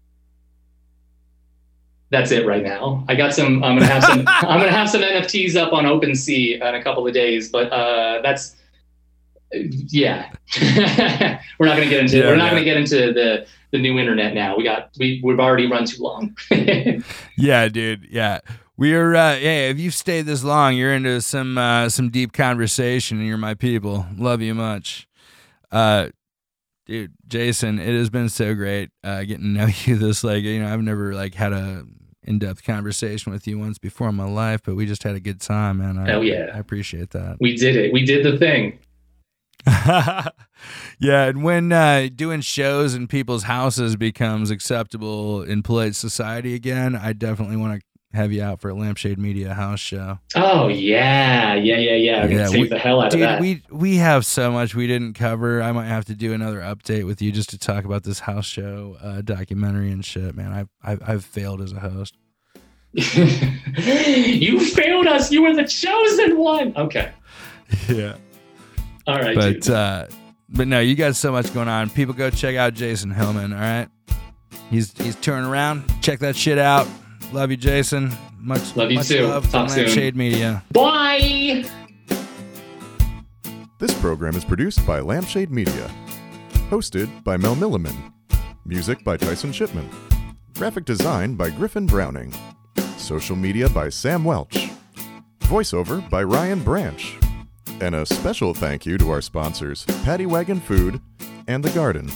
that's it right now. I got some. I'm gonna have some. *laughs* I'm gonna have some NFTs up on OpenSea in a couple of days, but uh, that's yeah. *laughs* we're not gonna get into. Yeah, we're not yeah. gonna get into the the new internet now. We got we we've already run too long. *laughs* Yeah, dude. Yeah. We're uh yeah, if you've stayed this long, you're into some uh some deep conversation and you're my people. Love you much. Uh dude, Jason, it has been so great uh getting to *laughs* know you this like, you know, I've never like had a in-depth conversation with you once before in my life, but we just had a good time, man. I, Hell yeah. I appreciate that. we did it. We did the thing. *laughs* yeah, and when uh, doing shows in people's houses becomes acceptable in polite society again, I definitely want to have you out for a Lampshade Media house show. Oh yeah, yeah, yeah, yeah. Yeah, take we- the hell out Dude, of that. we we have so much we didn't cover. I might have to do another update with you just to talk about this house show uh, documentary and shit, man. I've, I've I've failed as a host. *laughs* you failed us. You were the chosen one. Okay. *laughs* Yeah. All right. But dude. uh, but no, you got so much going on. People go check out Jason Hillman. All right, he's he's touring around. Check that shit out. Love you, Jason. Much Love you much too. Love Talk soon. Lampshade Media. Bye. This program is produced by Lampshade Media. Hosted by Mel Milliman. Music by Tyson Shipman. Graphic design by Griffin Browning. Social media by Sam Welch. Voiceover by Ryan Branch. And a special thank you to our sponsors, Paddy Wagon Food and The Garden.